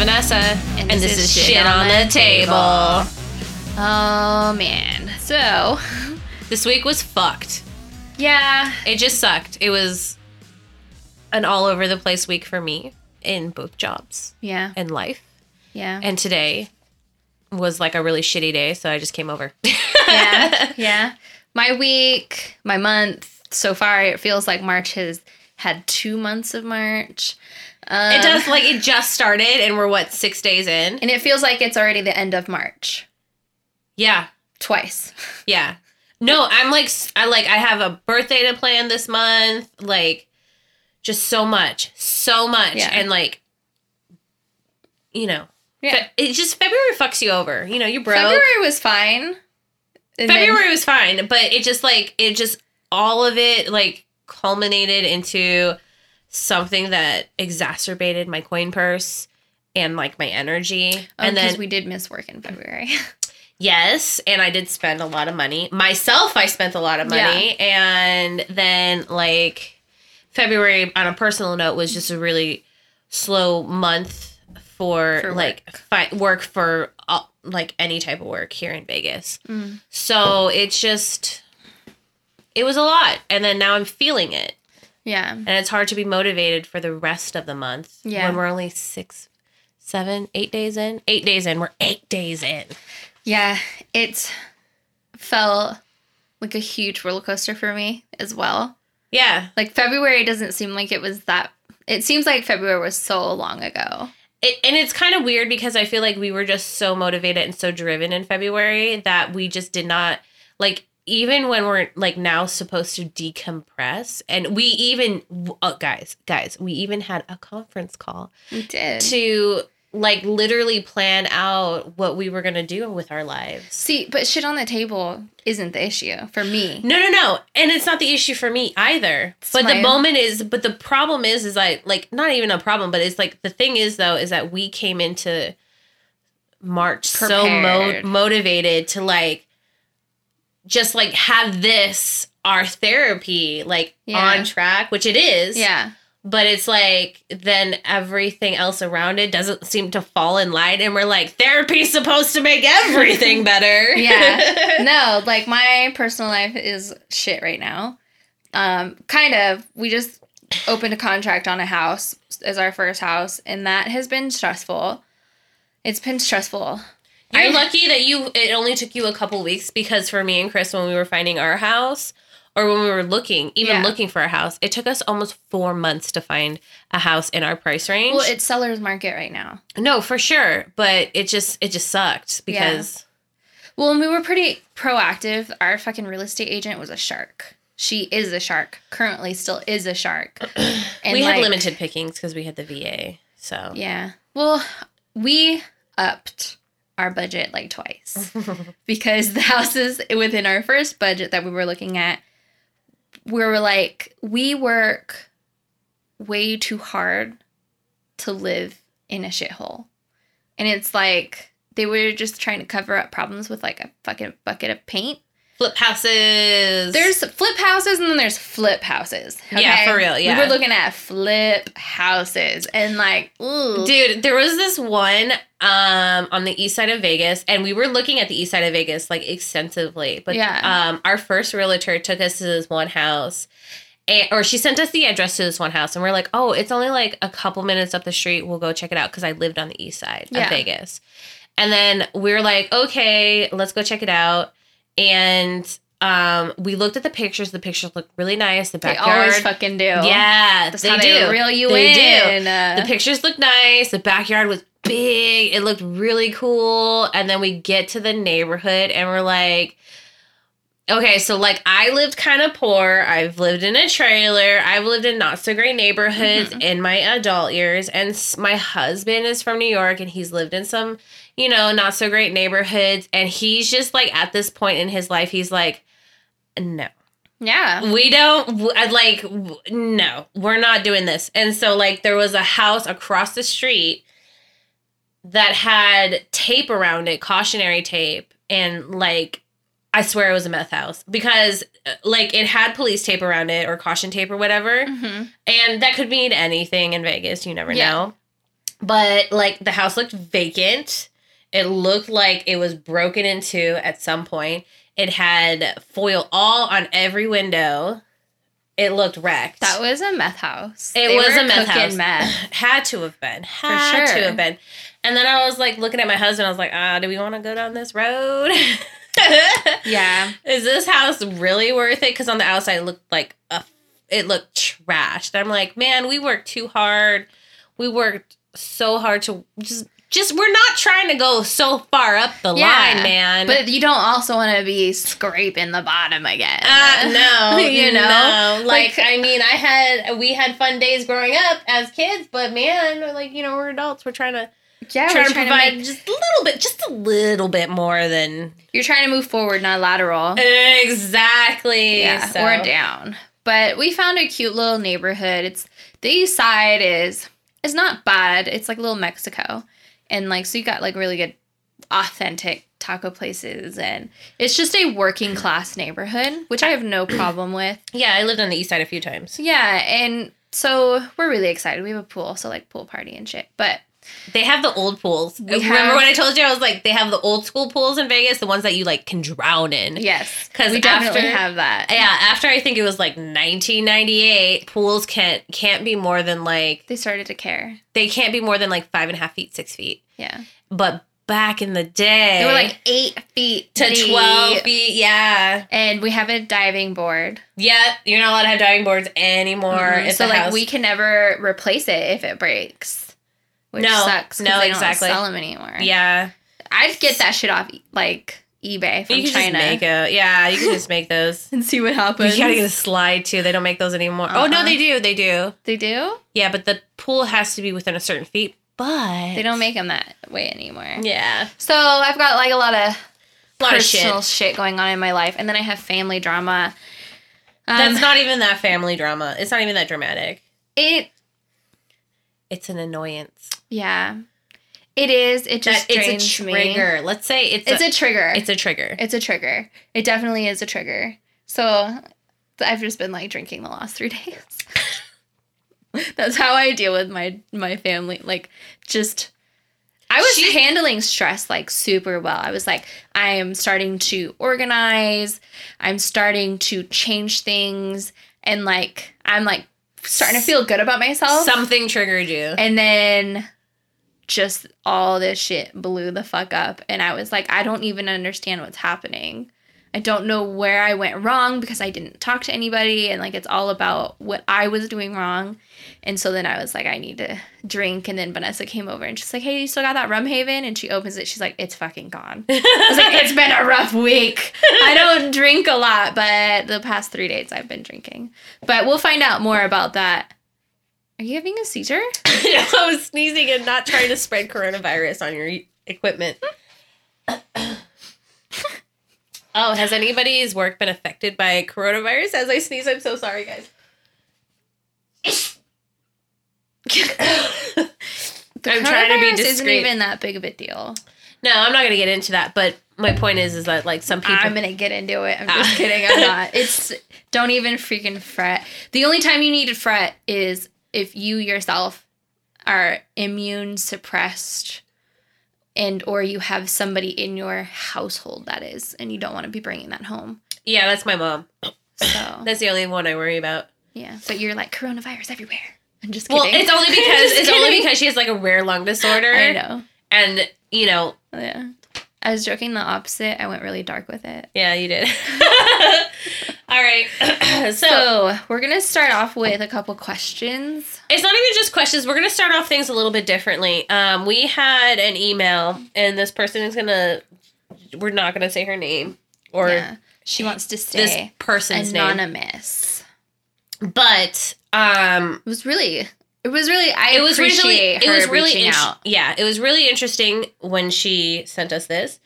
Vanessa. and and, this, is, shit on the table. Oh man. So, This week was fucked. yeah. It just sucked. It was an all over the place week for me in both jobs Yeah. and life. Yeah. And today was like a really shitty day, so I just came over. yeah. Yeah. My week, my month so far, it feels like March has had two months of March. Um, It does like it just started, and we're what six days in. And it feels like it's already the end of March. Yeah, Twice. yeah. No, I'm like I like I have a birthday to plan this month. Like, just so much, so much, Yeah. and like, you know, Yeah. It just February fucks you over. You know, you broke. February was fine. And then- February was fine, but it just like it just all of it like culminated into something that exacerbated my coin purse and like my energy. Oh, and because then we did miss work in February. yes, and I did spend a lot of money. Myself, I spent a lot of money, and then like February on a personal note was just a really slow month for, For like fi- work for uh, like any type of work here in Vegas. Mm. So it's just, it was a lot. And then now I'm feeling it. Yeah. And it's hard to be motivated for the rest of the month. Yeah. When we're only six, seven, eight days in. Eight days in. We're eight days in. Yeah. It felt like a huge roller coaster for me as well. Yeah. Like February doesn't seem like it was that. It seems like February was so long ago. It, and it's kind of weird because I feel like we were just so motivated and so driven in February that we just did not like even when we're like now supposed to decompress and we even uh, guys guys we even had a conference call We did. to like literally plan out what we were going to do with our lives. See, but shit on the table isn't the issue for me. No, no, no. And it's not the issue for me either. but the moment is but the problem is is like like not even a problem, but it's like the thing is though is that we came into March so mo- motivated to like just like have this our therapy like Yeah. on track, which it is. Yeah. but it's like then everything else around it doesn't seem to fall in line and we're like therapy's supposed to make everything better Yeah. no, like my personal life is shit right now. Um, kind of. We just opened a contract on a house as our first house, and that has been stressful. It's been stressful. You're lucky that you it only took you a couple weeks because for me and chris when we were finding our house or when we were looking even Yeah. looking for a house it took us almost four months to find a house in our price range Well, it's seller's market right now. no for sure but it just it just sucked because Well, and we were pretty proactive. Our fucking real estate agent was a shark. She is a shark. Currently, still is a shark. And we had limited pickings because we had the va so Yeah. Well, we upped our budget like twice because the houses within our first budget that we were looking at, we were like, we work way too hard to live in a shithole. And it's like they were just trying to cover up problems with like a fucking bucket of paint. Flip houses There's flip houses and then there's flip houses. Yeah, for real, yeah. We were looking at flip houses and like, ooh. Dude, there was this one um on the east side of Vegas and we were looking at the east side of Vegas like extensively. But Yeah. um our first realtor took us to this one house and, or she sent us the address to this one house and we're like, "Oh, it's only like a couple minutes up the street. We'll go check it out cuz I lived on the east side Yeah. of Vegas." And then we're like, "Okay, let's go check it out." And um we looked at the pictures. The pictures looked really nice. The They backyard always fucking do. Yeah, That's they do. they reel you They in. do. Uh, The pictures look nice. The backyard was big. It looked really cool. And then we get to the neighborhood and we're like, okay, so like I lived kind of poor. I've lived in a trailer. I've lived in not so great neighborhoods Mhm. in my adult years. And my husband is from New York and he's lived in some, you know, not so great neighborhoods. And he's just like at this point in his life, he's like, no yeah. we don't like no we're not doing this and so like there was a house across the street that had tape around it cautionary tape and like i swear it was a meth house because uh, like it had police tape around it or caution tape or whatever hmm and that could mean anything in vegas you never Yeah. know but like the house looked vacant. It looked like it was broken into at some point. It had foil all on every window. It looked wrecked. That was a meth house. It They was a meth house. Meth. had to have been. Had sure. to have been. And then I was like looking at my husband. I was like, ah, do we want to go down this road? Yeah. Is this house really worth it? Because on the outside it looked like a, it looked trashed. I'm like, man, we worked too hard. We worked so hard to just just we're not trying to go so far up the Yeah, line, man. But you don't also want to be scraping the bottom again. Uh, no, You know? no. Like, Like- I mean, I had we had fun days growing up as kids, but man, like you know, we're adults. We're trying to yeah, trying to trying to provide make- just a little bit, just a little bit more than you're trying to move forward, not lateral. exactly. yeah, so. or down. But we found a cute little neighborhood. It's the east side is it's not bad. It's like little Mexico, and like so you got like really good, authentic taco places, and it's just a working class neighborhood, which I have no problem with. Yeah, I lived on the east side a few times. Yeah, and so we're really excited. We have a pool, so like pool party and shit. But They have the old pools. We Remember have- when I told you I was like, they have the old school pools in Vegas, the ones that you like can drown in. Yes, because we definitely after- have that. Yeah, after I think it was like 1998, pools can't can't be more than like They started to care. they can't be more than like five and a half feet, six feet. Yeah, But back in the day, they were like eight feet to deep. 12 feet. Yeah, And we have a diving board. yeah. You're not allowed to have diving boards anymore. Mhm. So like house. we can never replace it if it breaks. Which No, sucks. no, they exactly. Don't sell them anymore. yeah, I'd get that shit off like eBay from you can China just make a yeah. You can just make those. and see what happens. You gotta get a slide too. They don't make those anymore. Oh no, Uh-uh. they do. They do. they do. Yeah, but the pool has to be within a certain feet. But They don't make them that way anymore. Yeah, So I've got like a lot of a lot of shit. personal shit. going on in my life, and then I have family drama. Um, That's not even that family drama. It's not even that dramatic. it. It's an annoyance. Yeah, it is. It just That it's a me. trigger. Let's say it's, It's a, a trigger. it's a trigger. It's a trigger. It definitely is a trigger. So I've just been like drinking the last three days. That's how I deal with my my family. Like just I was handling stress like super well. I was like, I am starting to organize. I'm starting to change things and like I'm like starting to feel good about myself. Something triggered you. And then just all this shit blew the fuck up. And I was like, I don't even understand what's happening. I don't know where I went wrong because I didn't talk to anybody. And like, it's all about what I was doing wrong. And so then I was like, I need to drink. And then Vanessa came over and she's like, Hey, you still got that rum haven? And she opens it. She's like, It's fucking gone. I was like, It's been a rough week. I don't drink a lot, but the past three days I've been drinking. But we'll find out more about that. Are you having a seizure? no, I was sneezing and not trying to spread coronavirus on your equipment. oh, has anybody's work been affected by coronavirus as I sneeze? I'm so sorry, guys. I'm trying to be Coronavirus Isn't even that big of a deal. No, I'm not gonna get into that. But my point is, is that like some people, I'm gonna get into it. I'm Ah. just kidding. I'm not. It's don't even freaking fret. The only time you need to fret is if you yourself are immune suppressed and or you have somebody in your household that is and you don't want to be bringing that home. yeah, that's my mom. So That's the only one I worry about. yeah, but you're like coronavirus everywhere. I'm just kidding Well, it's only because it's only because she has like a rare lung disorder. I know. And you know, Yeah. I was joking the opposite. I went really dark with it. yeah, you did. All right. so So we're gonna start off with a couple questions. it's not even just questions. We're gonna start off things a little bit differently. Um, we had an email, and this person is gonna. We're not gonna say her name or yeah. She wants to stay this person's name, anonymous. but um, It was really, it was really. I it was really it was really out. yeah it was really interesting when she sent us this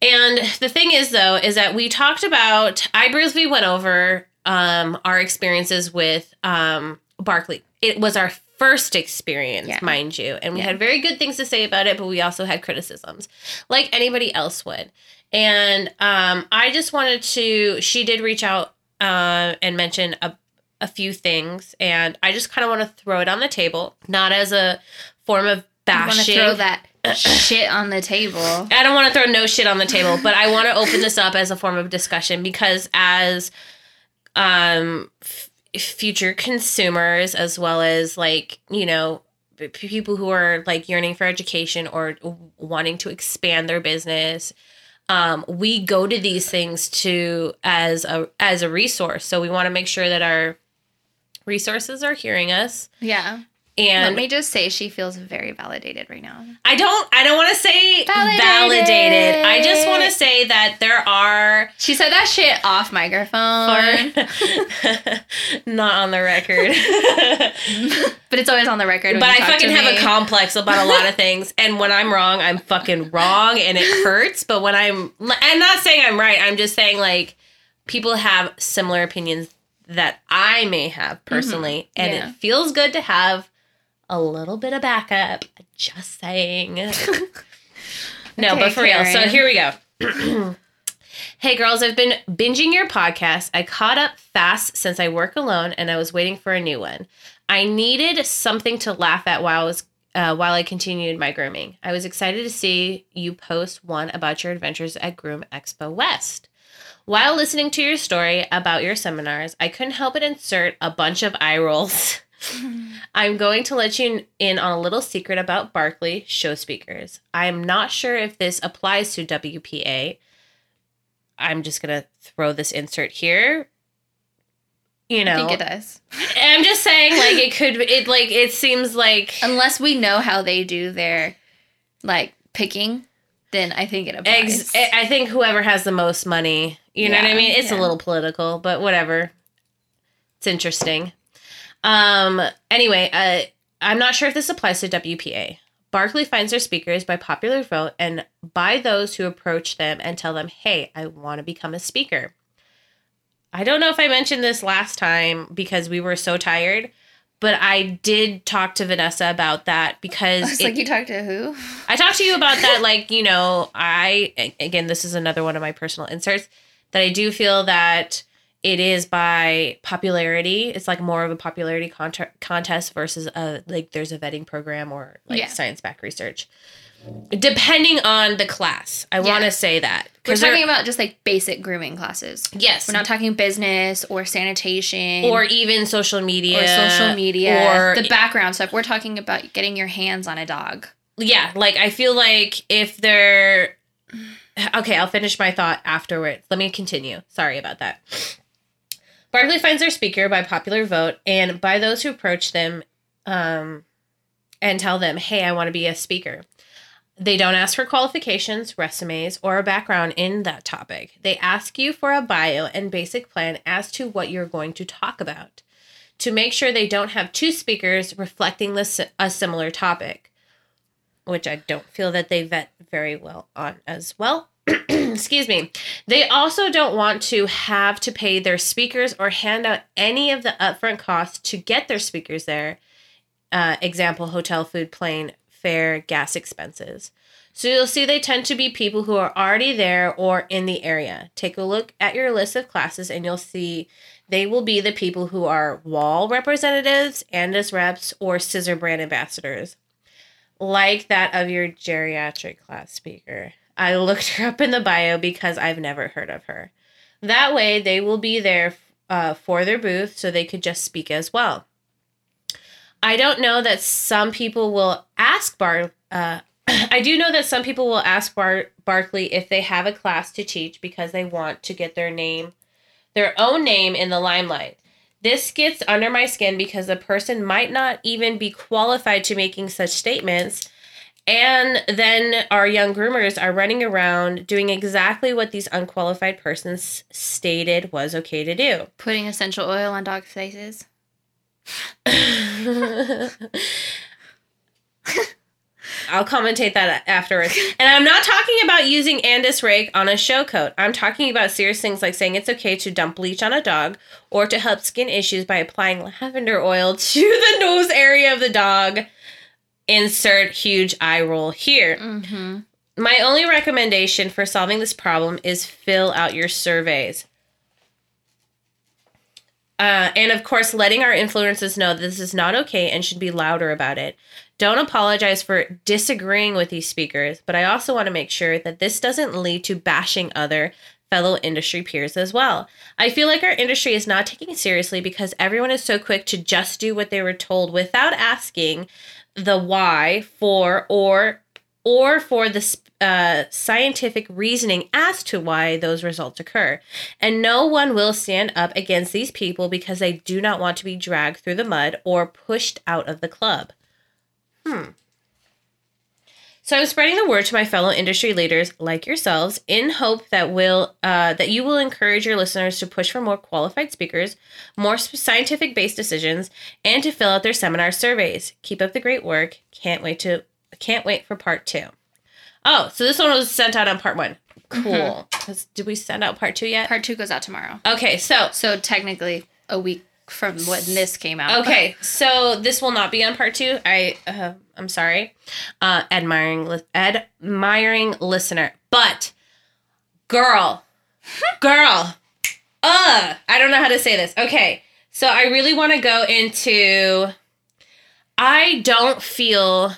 and the thing is though is that we talked about i briefly went over um our experiences with um Barkleigh it was our first experience Yeah. mind you and we Yeah. had very good things to say about it but we also had criticisms like anybody else would and um i just wanted to she did reach out uh and mention a a few things, and I just kind of want to throw it on the table, not as a form of I want to bashing. throw that shit on the table. I don't want to throw no shit on the table, but I want to open this up as a form of discussion because as um f- future consumers as well as like, you know, people who are like yearning for education or wanting to expand their business, um we go to these things to as a as a resource. So we want to make sure that our resources are hearing us Yeah. and Let me just say she feels very validated right now. I don't I don't want to say Validated. validated. I just want to say that there are She said that shit off microphone, not on the record. but it's always on the record. but I fucking have me. a complex about a lot of things and when I'm wrong, I'm fucking wrong and it hurts, but when I'm I'm not saying I'm right. I'm just saying like people have similar opinions that I may have personally and Yeah. it feels good to have a little bit of backup. Just saying. no, Okay, but for real. So here we go. hey girls, I've been binging your podcast. I caught up fast since I work alone and I was waiting for a new one. I needed something to laugh at while I was uh, while I continued my grooming. I was excited to see you post one about your adventures at Groom Expo West. While listening to your story about your seminars, I couldn't help but insert a bunch of eye rolls. I'm going to let you in on a little secret about Barkleigh show speakers. I am not sure if this applies to WPA. I'm just going to throw this insert here. You know, I think it does. I'm just saying, like, it could, it like, it seems like. Unless we know how they do their like picking, then I think it applies. Ex- I think whoever has the most money, you know what I mean? It's a little political, but whatever. It's interesting. Um anyway, uh I'm not sure if this applies to WPA. Barkleigh finds their speakers by popular vote and by those who approach them and tell them, "Hey, I want to become a speaker." I don't know if I mentioned this last time because we were so tired, but I did talk to Vanessa about that because I was it- like, you talked to who? I talked to you about that, like, you know, I again, this is another one of my personal inserts that I do feel that it is by popularity. It's like more of a popularity cont- contest versus a, like, there's a vetting program or like Yeah. science back research. Depending on the class, I want to say that. We're talking about just like basic grooming classes. yes. We're not talking business or sanitation or even social media. or social media Or the background stuff. We're talking about getting your hands on a dog. yeah, like I feel like if they're okay, I'll finish my thought afterwards. Let me continue. Sorry about that. Barkleigh finds their speaker by popular vote and by those who approach them um, and tell them, hey, I want to be a speaker. They don't ask for qualifications, resumes, or a background in that topic. They ask you for a bio and basic plan as to what you're going to talk about to make sure they don't have two speakers reflecting this, a similar topic which I don't feel that they vet very well on as well. Excuse me. They also don't want to have to pay their speakers or hand out any of the upfront costs to get their speakers there. Uh, example hotel, food, plane, fare, gas expenses. So you'll see they tend to be people who are already there or in the area. Take a look at your list of classes and you'll see they will be the people who are Wahl representatives, Andis reps, or scissor brand ambassadors like that of your geriatric class speaker. I looked her up in the bio because I've never heard of her. That way, they will be there uh, for their booth so they could just speak as well. I don't know that some people will ask Bar. Uh, I do know that some people will ask Bar- Barkleigh if they have a class to teach because they want to get their name, their own name in the limelight. This gets under my skin because the person might not even be qualified to making such statements. And then our young groomers are running around doing exactly what these unqualified persons stated was okay to do. Putting essential oil on dog faces. I'll commentate that afterwards. And I'm not talking about using Andis rake on a show coat. I'm talking about serious things like saying it's okay to dump bleach on a dog or to help skin issues by applying lavender oil to the nose area of the dog. Insert huge eye roll here. Mm-hmm. My only recommendation for solving this problem is fill out your surveys. Uh, and of course, letting our influencers know that this is not okay and should be louder about it. Don't apologize for disagreeing with these speakers, but I also want to make sure that this doesn't lead to bashing other fellow industry peers as well. I feel like our industry is not taking seriously because everyone is so quick to just do what they were told without asking the why for or or for the uh, scientific reasoning as to why those results occur. And no one will stand up against these people because they do not want to be dragged through the mud or pushed out of the club. Hmm. So I'm spreading the word to my fellow industry leaders like yourselves in hope that will uh, that you will encourage your listeners to push for more qualified speakers, more scientific based decisions, and to fill out their seminar surveys. Keep up the great work. Can't wait to can't wait for part two. Oh, so this one was sent out on part one. Cool. Mm-hmm. Did we send out part two yet? Part two goes out tomorrow. Okay, so so technically a week from when this came out. Okay, so this will not be on part two. I uh, I'm sorry, uh, admiring li- admiring listener, but girl, girl, uh, I don't know how to say this. Okay, so I really want to go into. I don't feel.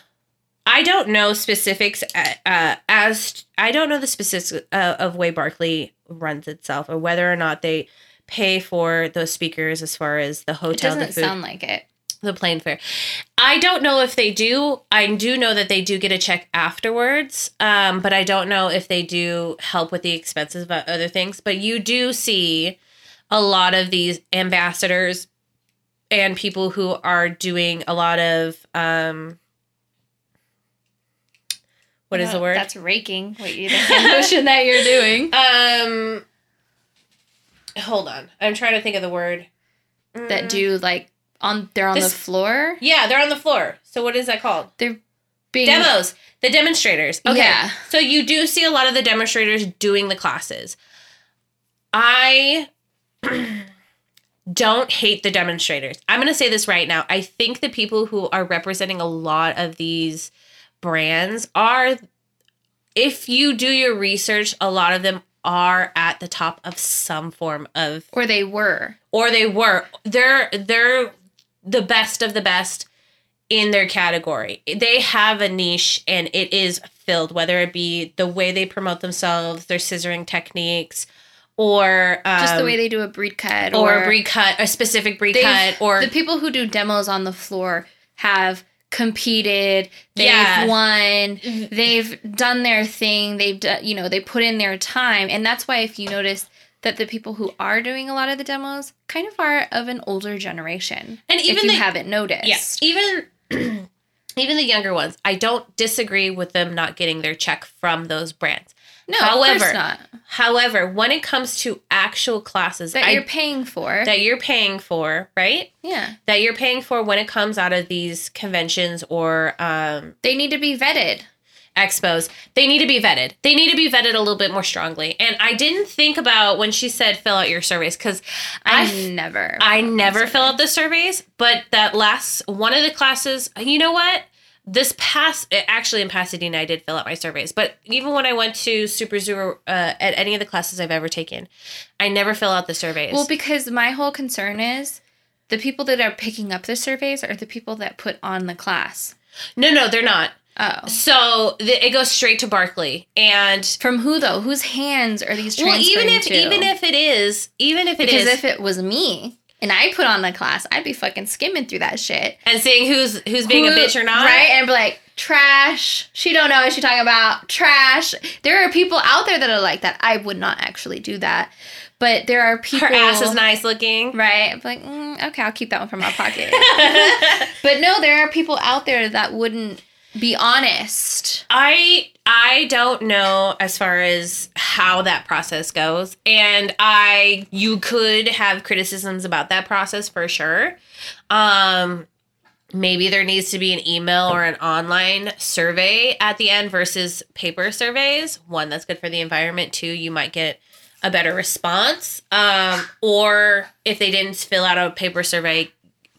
I don't know specifics uh, as I don't know the specifics uh, of way Barkleigh runs itself or whether or not they pay for those speakers as far as the hotel. It doesn't sound like it. The plane fare. I don't know if they do. I do know that they do get a check afterwards, um, but I don't know if they do help with the expenses of other things. But you do see a lot of these ambassadors and people who are doing a lot of um, what is the word? That's raking. What you motion that you're doing. Um, hold on. I'm trying to think of the word. That do like on they're on this, the floor. Yeah, they're on the floor. So what is that called? They're being demos. The demonstrators. Okay. Yeah. So you do see a lot of the demonstrators doing the classes. I don't hate the demonstrators. I'm going to say this right now. I think the people who are representing a lot of these brands are if you do your research, a lot of them are at the top of some form of or they were. Or they were. They're they're the best of the best in their category. They have a niche and it is filled whether it be the way they promote themselves their scissoring techniques or um, just the way they do a breed cut or, or a breed cut a specific breed cut or the people who do demos on the floor have competed they've yeah. won mm-hmm. they've done their thing they've done you know they put in their time and that's why if you notice that the people who are doing a lot of the demos kind of are of an older generation and even if you the, haven't noticed yes even even the younger ones i don't disagree with them not getting their check from those brands no, however, not. However, when it comes to actual classes that I, you're paying for, that you're paying for, right? Yeah, that you're paying for when it comes out of these conventions or um, they need to be vetted. Expos, they need to be vetted. They need to be vetted a little bit more strongly. And I didn't think about when she said fill out your surveys because I, I never, I never fill out the surveys. But that last one of the classes, you know what? This past actually in pasadena i did fill out my surveys but even when i went to super zoo uh, at any of the classes i've ever taken i never fill out the surveys well because my whole concern is the people that are picking up the surveys are the people that put on the class no no they're not Oh. So it goes straight to Barkleigh, and from who though? Whose hands are these? Well, even if to? even if it is, even if it because is, if it was me, and I put on the class, I'd be fucking skimming through that shit and seeing who's who's being Who, a bitch or not, right? And be like, trash. She don't know what she's talking about. Trash. There are people out there that are like that. I would not actually do that, but there are people. Her ass is nice looking, right? I'm like, mm, okay, I'll keep that one from my pocket. but no, there are people out there that wouldn't be honest. I I don't know as far as how that process goes. And I you could have criticisms about that process for sure. Um maybe there needs to be an email or an online survey at the end versus paper surveys. One that's good for the environment, two you might get a better response. Um or if they didn't fill out a paper survey,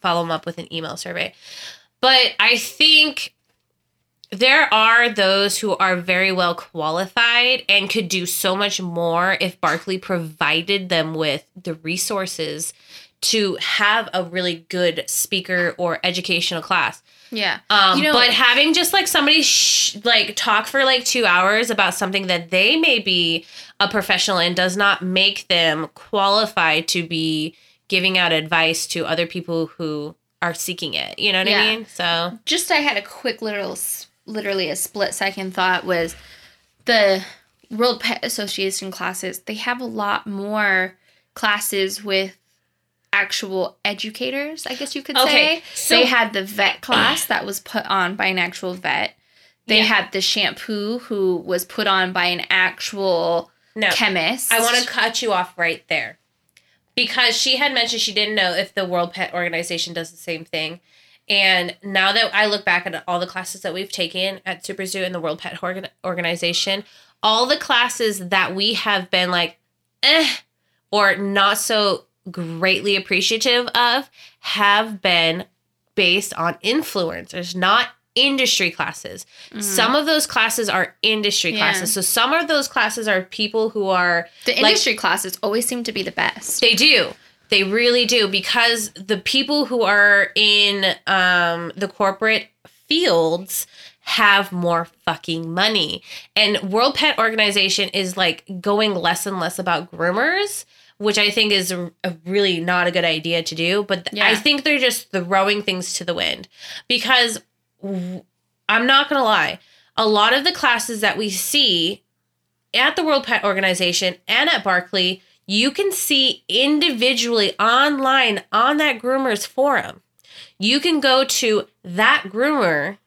follow them up with an email survey. But I think there are those who are very well qualified and could do so much more if Barkleigh provided them with the resources to have a really good speaker or educational class. Yeah. Um, You know- but having just like somebody sh- like talk for like two hours about something that they may be a professional in does not make them qualified to be giving out advice to other people who are seeking it. You know what Yeah. I mean? So just I had a quick little literally a split second thought was the World Pet Association classes. They have a lot more classes with actual educators. I guess you could Okay, say. so- they had the vet class that was put on by an actual vet. They Yeah. had the shampoo who was put on by an actual no, chemist. I want to cut you off right there because she had mentioned she didn't know if the World Pet Organization does the same thing. And now that I look back at all the classes that we've taken at Super Zoo and the World Pet Organ- Organization, all the classes that we have been like, eh, or not so greatly appreciative of have been based on influencers, not industry classes. Some of those classes are industry. Yeah. classes. So some of those classes are people who are The like- industry classes always seem to be the best. they do. They really do because the people who are in um, the corporate fields have more fucking money. And World Pet Organization is like going less and less about groomers, which I think is a, a really not a good idea to do. But th- Yeah. I think they're just throwing things to the wind because w- I'm not going to lie. A lot of the classes that we see at the World Pet Organization and at Barkleigh, you can see individually online on that groomer's forum. You can go to that groomer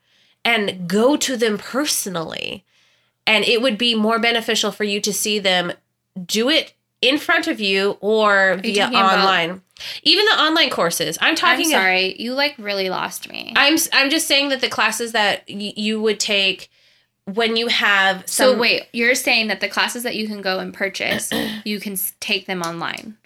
and go to them personally. And it would be more beneficial for you to see them do it in front of you or you via about- online. Even the online courses. I'm talking. I'm sorry, you like really lost me. I'm I'm just saying that the classes that y- you would take when you have So wait, you're saying that the classes that you can go and purchase, you can take them online.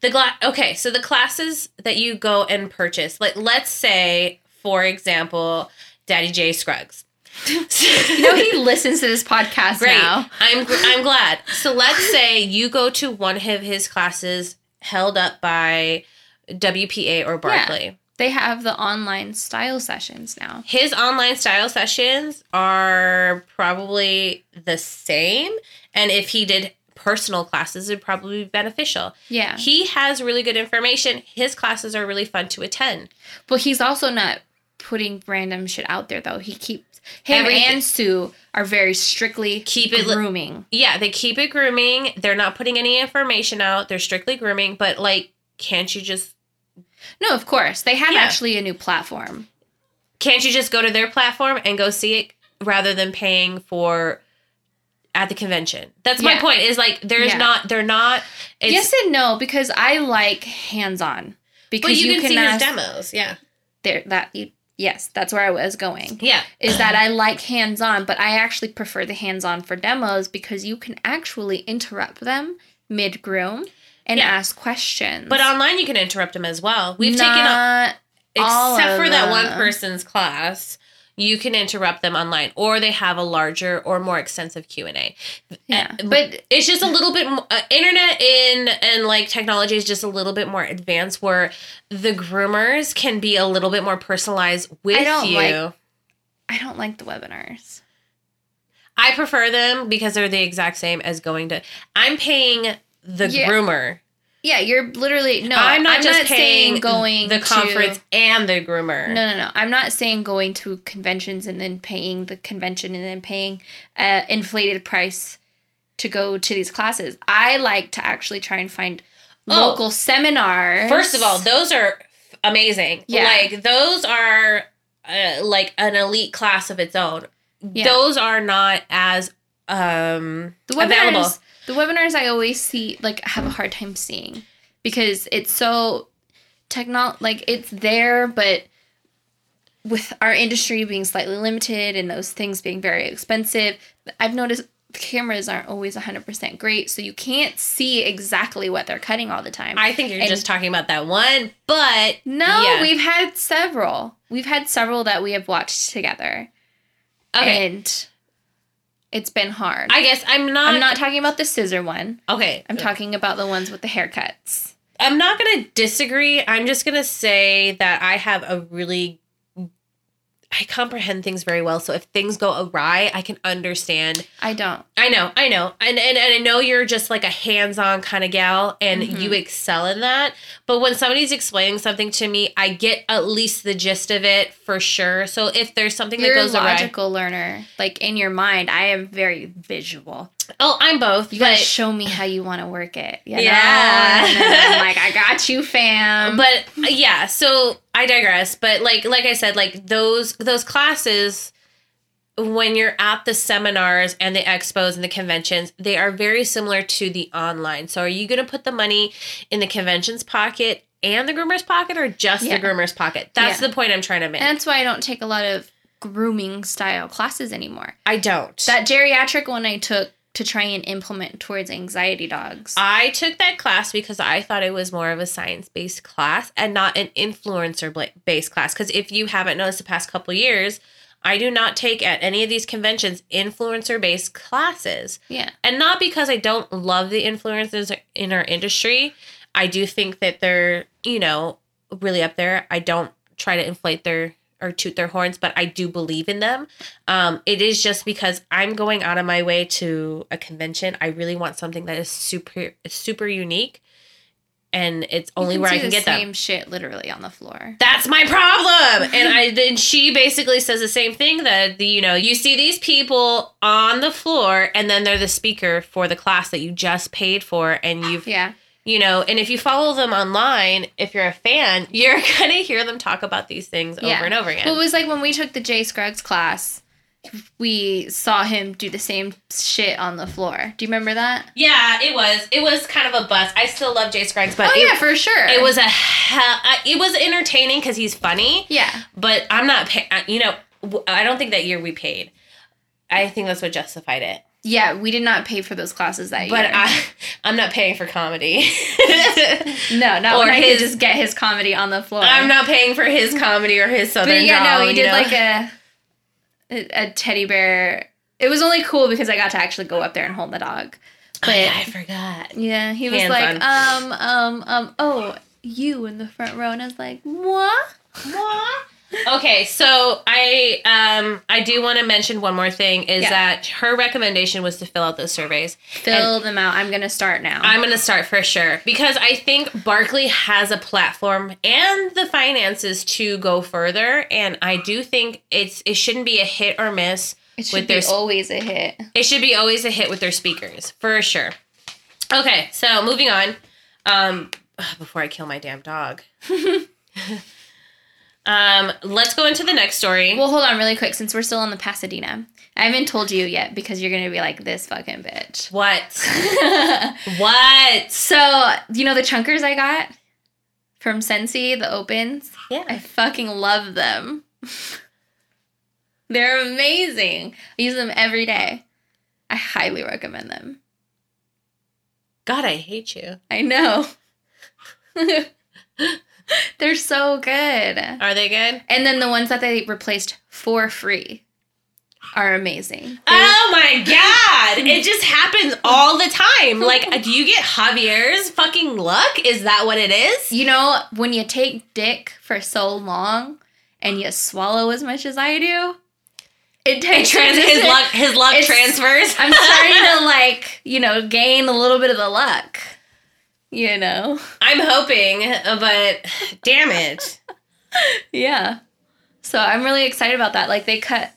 The gla- okay, so the classes that you go and purchase, like let's say, for example, Daddy Jay Scruggs. You know he listens to this podcast Great, now. I'm I'm glad. So let's say you go to one of his classes held up by WPA or Barkleigh. They have the online style sessions now. His online style sessions are probably the same, and if he did personal classes, it'd probably be beneficial. Yeah. He has really good information. His classes are really fun to attend. But he's also not putting random shit out there though. He keeps him Everything- and Sue are very strictly Keep it grooming. Yeah, they keep it grooming. They're not putting any information out. They're strictly grooming, but like can't you just no, of course. They have Yeah. actually a new platform. can't you just go to their platform and go see it rather than paying for at the convention? That's my point. Is like there's Yeah. not they're not it's, yes and no, because I like hands on. Because but you, can, see ask his demos. Yeah. there that you, yes, that's where I was going. Yeah. is that I like hands on, but I actually prefer the hands on for demos because you can actually interrupt them mid groom and Yeah. ask questions. But online you can interrupt them as well. We've taken a, all except for that one person's class, you can interrupt them online or they have a larger or more extensive Q&A. Yeah, Uh, but it's just a little bit more, uh, internet in and like technology is just a little bit more advanced where the groomers can be a little bit more personalized with I don't you. like- I don't like the webinars. I prefer them because they're the exact same as going to I'm paying the Yeah. groomer. Yeah, you're literally no. I'm not just saying paying going the to- conference and the groomer. No, no, no. I'm not saying going to conventions and then paying the convention and then paying uh, inflated price to go to these classes. I like to actually try and find Oh. local seminars. First of all, those are amazing. Yeah. Like those are uh, like an elite class of its own. Yeah. Those are not as um the webinars, available. The webinars I always see like have a hard time seeing because it's so techno like it's there, but with our industry being slightly limited and those things being very expensive, I've noticed the cameras aren't always 100% great, so you can't see exactly what they're cutting all the time. I think you're And- just talking about that one, but no, yeah. we've had several. We've had several that we have watched together, okay. and it's been hard. I guess I'm not. I'm not talking about the scissor one. okay. I'm talking about the ones with the haircuts. I'm not going to disagree. I'm just going to say that I have a really I comprehend things very well. So if things go awry, I can understand. I don't. I know, I know. And and, and I know you're just like a hands-on kind of gal and Mhm. you excel in that. But when somebody's explaining something to me, I get at least the gist of it for sure. So if there's something You're that a goes awry. logical learner. Like in your mind, I am very visual. Oh, I'm both. You gotta show me how you want to work it. you know? Yeah. I'm like, I got you, fam. but yeah so i digress but like like i said like those those classes when you're at the seminars and the expos and the conventions they are very similar to the online so are you going to put the money in the conventions pocket and the groomer's pocket or just Yeah. the groomer's pocket that's Yeah. the point i'm trying to make And that's why I don't take a lot of grooming style classes anymore. i don't That geriatric one I took to try and implement towards anxiety dogs. I took that class because I thought it was more of a science based class and not an influencer based class. Because if you haven't noticed the past couple years, I do not take at any of these conventions influencer based classes. yeah. And not because I don't love the influencers in our industry. I do think that they're, you know, really up there. I don't try to inflate their or toot their horns, but I do believe in them. Um, it is just because I'm going out of my way to a convention. I really want something that is super super unique, and it's only where I can the get them. same shit literally on the floor. That's my problem. And I then she basically says the same thing that the, you know, you see these people on the floor and then they're the speaker for the class that you just paid for and you've Yeah. You know, and if you follow them online, if you're a fan, you're going to hear them talk about these things Yeah. over and over again. Well, it was like when we took the Jay Scruggs class, we saw him do the same shit on the floor. Do you remember that? yeah, it was. It was kind of a bust. I still love Jay Scruggs, but oh it, yeah, for sure. it was a hell, it was entertaining cuz he's funny. Yeah. but I'm not pay- uh, you know i don't think that year we paid. I think that's what justified it. Yeah, we did not pay for those classes that But year. But I I'm not paying for comedy. no, not or when I could just get his comedy on the floor. I'm not paying for his comedy or his southern But yeah, no, he did know? like a, a a teddy bear. It was only cool because I got to actually go up there and hold the dog. But Oh, yeah, I forgot. yeah, he was Hands like, um, um, um, oh, you in the front row, and I was like, what, what? Okay, so I um I do want to mention one more thing is Yeah. that her recommendation was to fill out those surveys. Fill them out. I'm gonna start now. I'm going to start for sure because I think Barkleigh has a platform and the finances to go further and I do think it's it shouldn't be a hit or miss it should with be their always a hit. It should be always a hit with their speakers, for sure. Okay, so moving on. Um, before I kill my damn dog. um, let's go into the next story. Well, hold on, really quick, since we're still on the Pasadena. I haven't told you yet because you're gonna be like this fucking bitch. what? What? so you know the chunkers I got from Sensi, the opens. Yeah. I fucking love them. They're amazing. I use them every day. I highly recommend them. God, I hate you. I know. They're so good. Are they good? And then the ones that they replaced for free are amazing. Oh my god! It just happens all the time. Like, do you get Javier's fucking luck? Is that what it is? You know, when you take dick for so long and you swallow as much as I do, it It takes trans- his luck. His luck transfers. I'm starting to like, you know, gain a little bit of the luck. You know? I'm hoping, but damn it. Yeah. So I'm really excited about that. Like they cut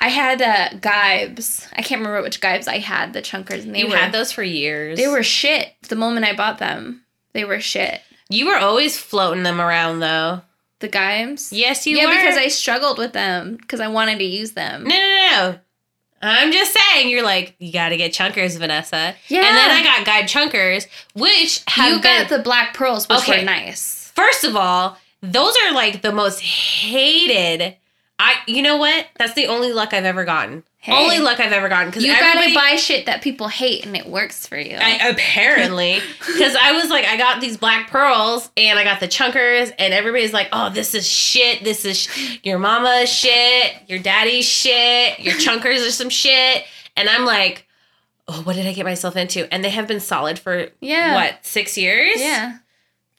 I had uh Geibs. I can't remember which Geibs I had, the chunkers, and they you were had those for years. they were shit the moment I bought them. They were shit. You were always floating them around, though. The Geibs? Yes, you yeah, were. because I struggled with them because I wanted to use them. No, no, no. I'm just saying, you're like, you got to get chunkers, Vanessa. Yeah. And then I got guide chunkers, which have you been. got the black pearls, which Okay. were nice. first of all, those are like the most hated. I, you know what? That's the only luck I've ever gotten. Hey. Only luck I've ever gotten because You gotta buy shit that people hate and it works for you. I, apparently, because I was like, I got these black pearls and I got the chunkers, and everybody's like, "Oh, this is shit. This is sh- your mama's shit. Your daddy's shit. Your chunkers are some shit." And I'm like, "Oh, what did I get myself into?" And they have been solid for yeah. what six years? Yeah.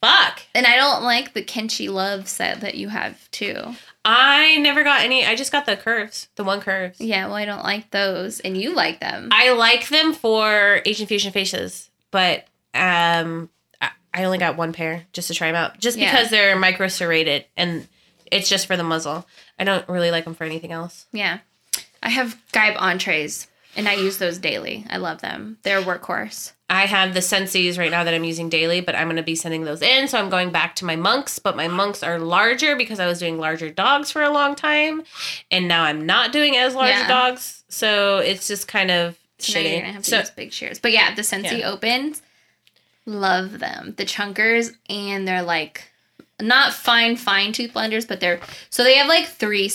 Fuck. And I don't like the Kenchii Love set that you have too. I never got any. I just got the curves, the one curves. Yeah, well, I don't like those, and you like them. I like them for Asian fusion faces, but um, I, I only got one pair just to try them out, just Yeah. because they're micro serrated and it's just for the muzzle. I don't really like them for anything else. yeah, I have Geib entrees, and I use those daily. I love them. They're a workhorse. I have the Sensi's right now that I'm using daily, but I'm going to be sending those in. So I'm going back to my monks, but my monks are larger because I was doing larger dogs for a long time. And now I'm not doing as large Yeah. dogs. So it's just kind of So now you're gonna have to So use big shears. But yeah, the Sensi Yeah. opens, love them. The chunkers, and they're like not fine fine tooth blenders, but they're so they have like three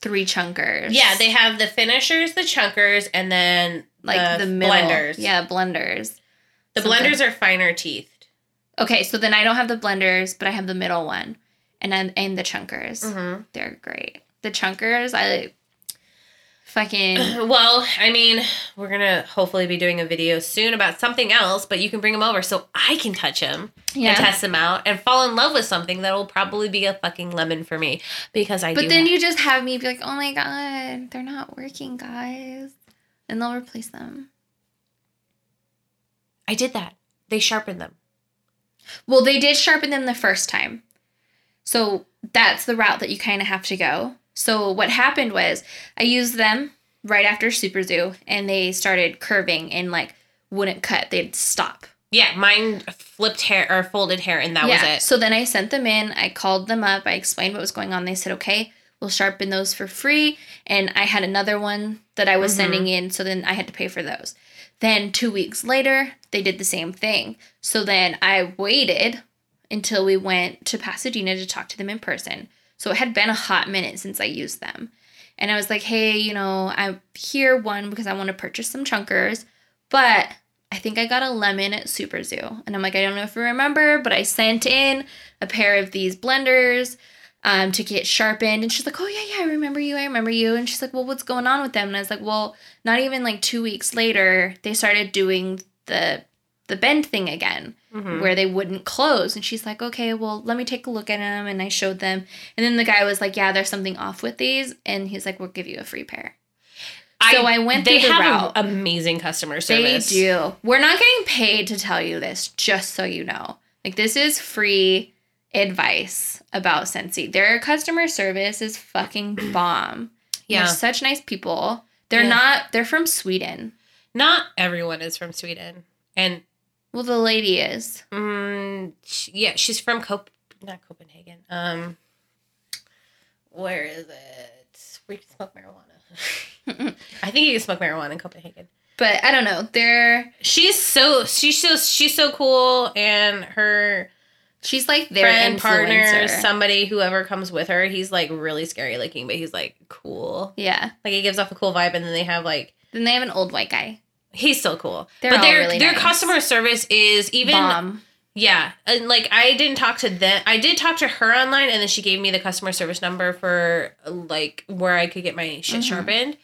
three chunkers. yeah, they have the finishers, the chunkers, and then like the, middle. blenders. Yeah, blenders. The something. blenders are finer teethed. Okay, so then I don't have the blenders, but I have the middle one, and then and the chunkers. Mm-hmm. They're great. The chunkers, I fucking Well, I mean, we're gonna hopefully be doing a video soon about something else, but you can bring them over so I can touch them yeah. and test them out and fall in love with something that will probably be a fucking lemon for me because I But then you just have me be like, oh my god, they're not working, guys, and they'll replace them. I did that. They sharpened them. Well, they did sharpen them the first time. So that's the route that you kind of have to go. So what happened was I used them right after Super Zoo and they started curving and like wouldn't cut. They'd stop. Yeah, mine flipped hair or folded hair, and that yeah. was it. So then I sent them in. I called them up. I explained what was going on. They said, okay, we'll sharpen those for free. And I had another one that I was Mhm. sending in. So then I had to pay for those. Then two weeks later, they did the same thing. So then I waited until we went to Pasadena to talk to them in person. So it had been a hot minute since I used them. And I was like, hey, you know, I'm here one because I want to purchase some chunkers, but I think I got a lemon at Super Zoo. And I'm like, I don't know if you remember, but I sent in a pair of these blenders um, to get sharpened. And she's like, oh, yeah, yeah, I remember you. I remember you. And she's like, well, what's going on with them? And I was like, well, not even like two weeks later, they started doing the the bend thing again Mhm. where they wouldn't close and she's like okay well let me take a look at them and i showed them and then the guy was like yeah there's something off with these and he's like we'll give you a free pair So I went They through the have route. amazing customer service. They do. We're not getting paid to tell you this, just so you know. Like this is free advice about Sensi. Their customer service is fucking bomb. Yeah. They're such nice people. They're Yeah. not they're from Sweden. Not everyone is from Sweden, and Well, the lady is. mm, sh- yeah, she's from Cop, not Copenhagen. Um, where is it? We can smoke marijuana. I think you can smoke marijuana in Copenhagen. But I don't know. They're She's so she's so she's so cool, and her she's like their friend, partner, influencer. somebody, whoever comes with her, he's like really scary looking, but he's like cool. yeah. Like he gives off a cool vibe, and then they have like Then they have an old white guy. he's still cool. They're but all their really their nice. customer service is even Bomb. yeah, and like I didn't talk to them. I did talk to her online, and then she gave me the customer service number for like where I could get my shit Mhm. sharpened.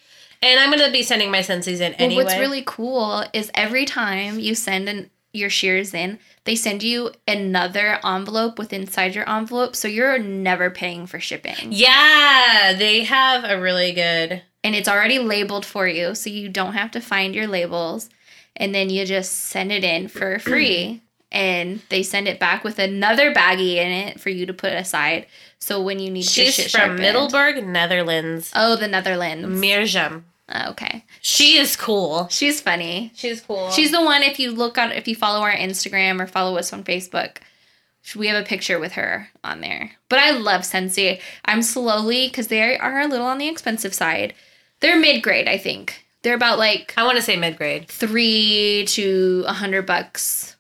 And I'm gonna be sending my senses in Well, anyway. what's really cool is every time you send an, your shears in, they send you another envelope with inside your envelope, so you're never paying for shipping. yeah, they have a really good. And it's already labeled for you, so you don't have to find your labels. And then you just send it in for free. And they send it back with another baggie in it for you to put aside. So when you need to She's shit from sharpened- Middelburg, Netherlands. Oh, the Netherlands. Mirjam. Oh, okay. She is cool. She's funny. She's cool. She's the one. If you look on, if you follow our Instagram or follow us on Facebook, we have a picture with her on there. But I love Sensi. I'm slowly because they are a little on the expensive side. They're mid grade, I think. They're about like I want to say mid grade. three to a hundred bucks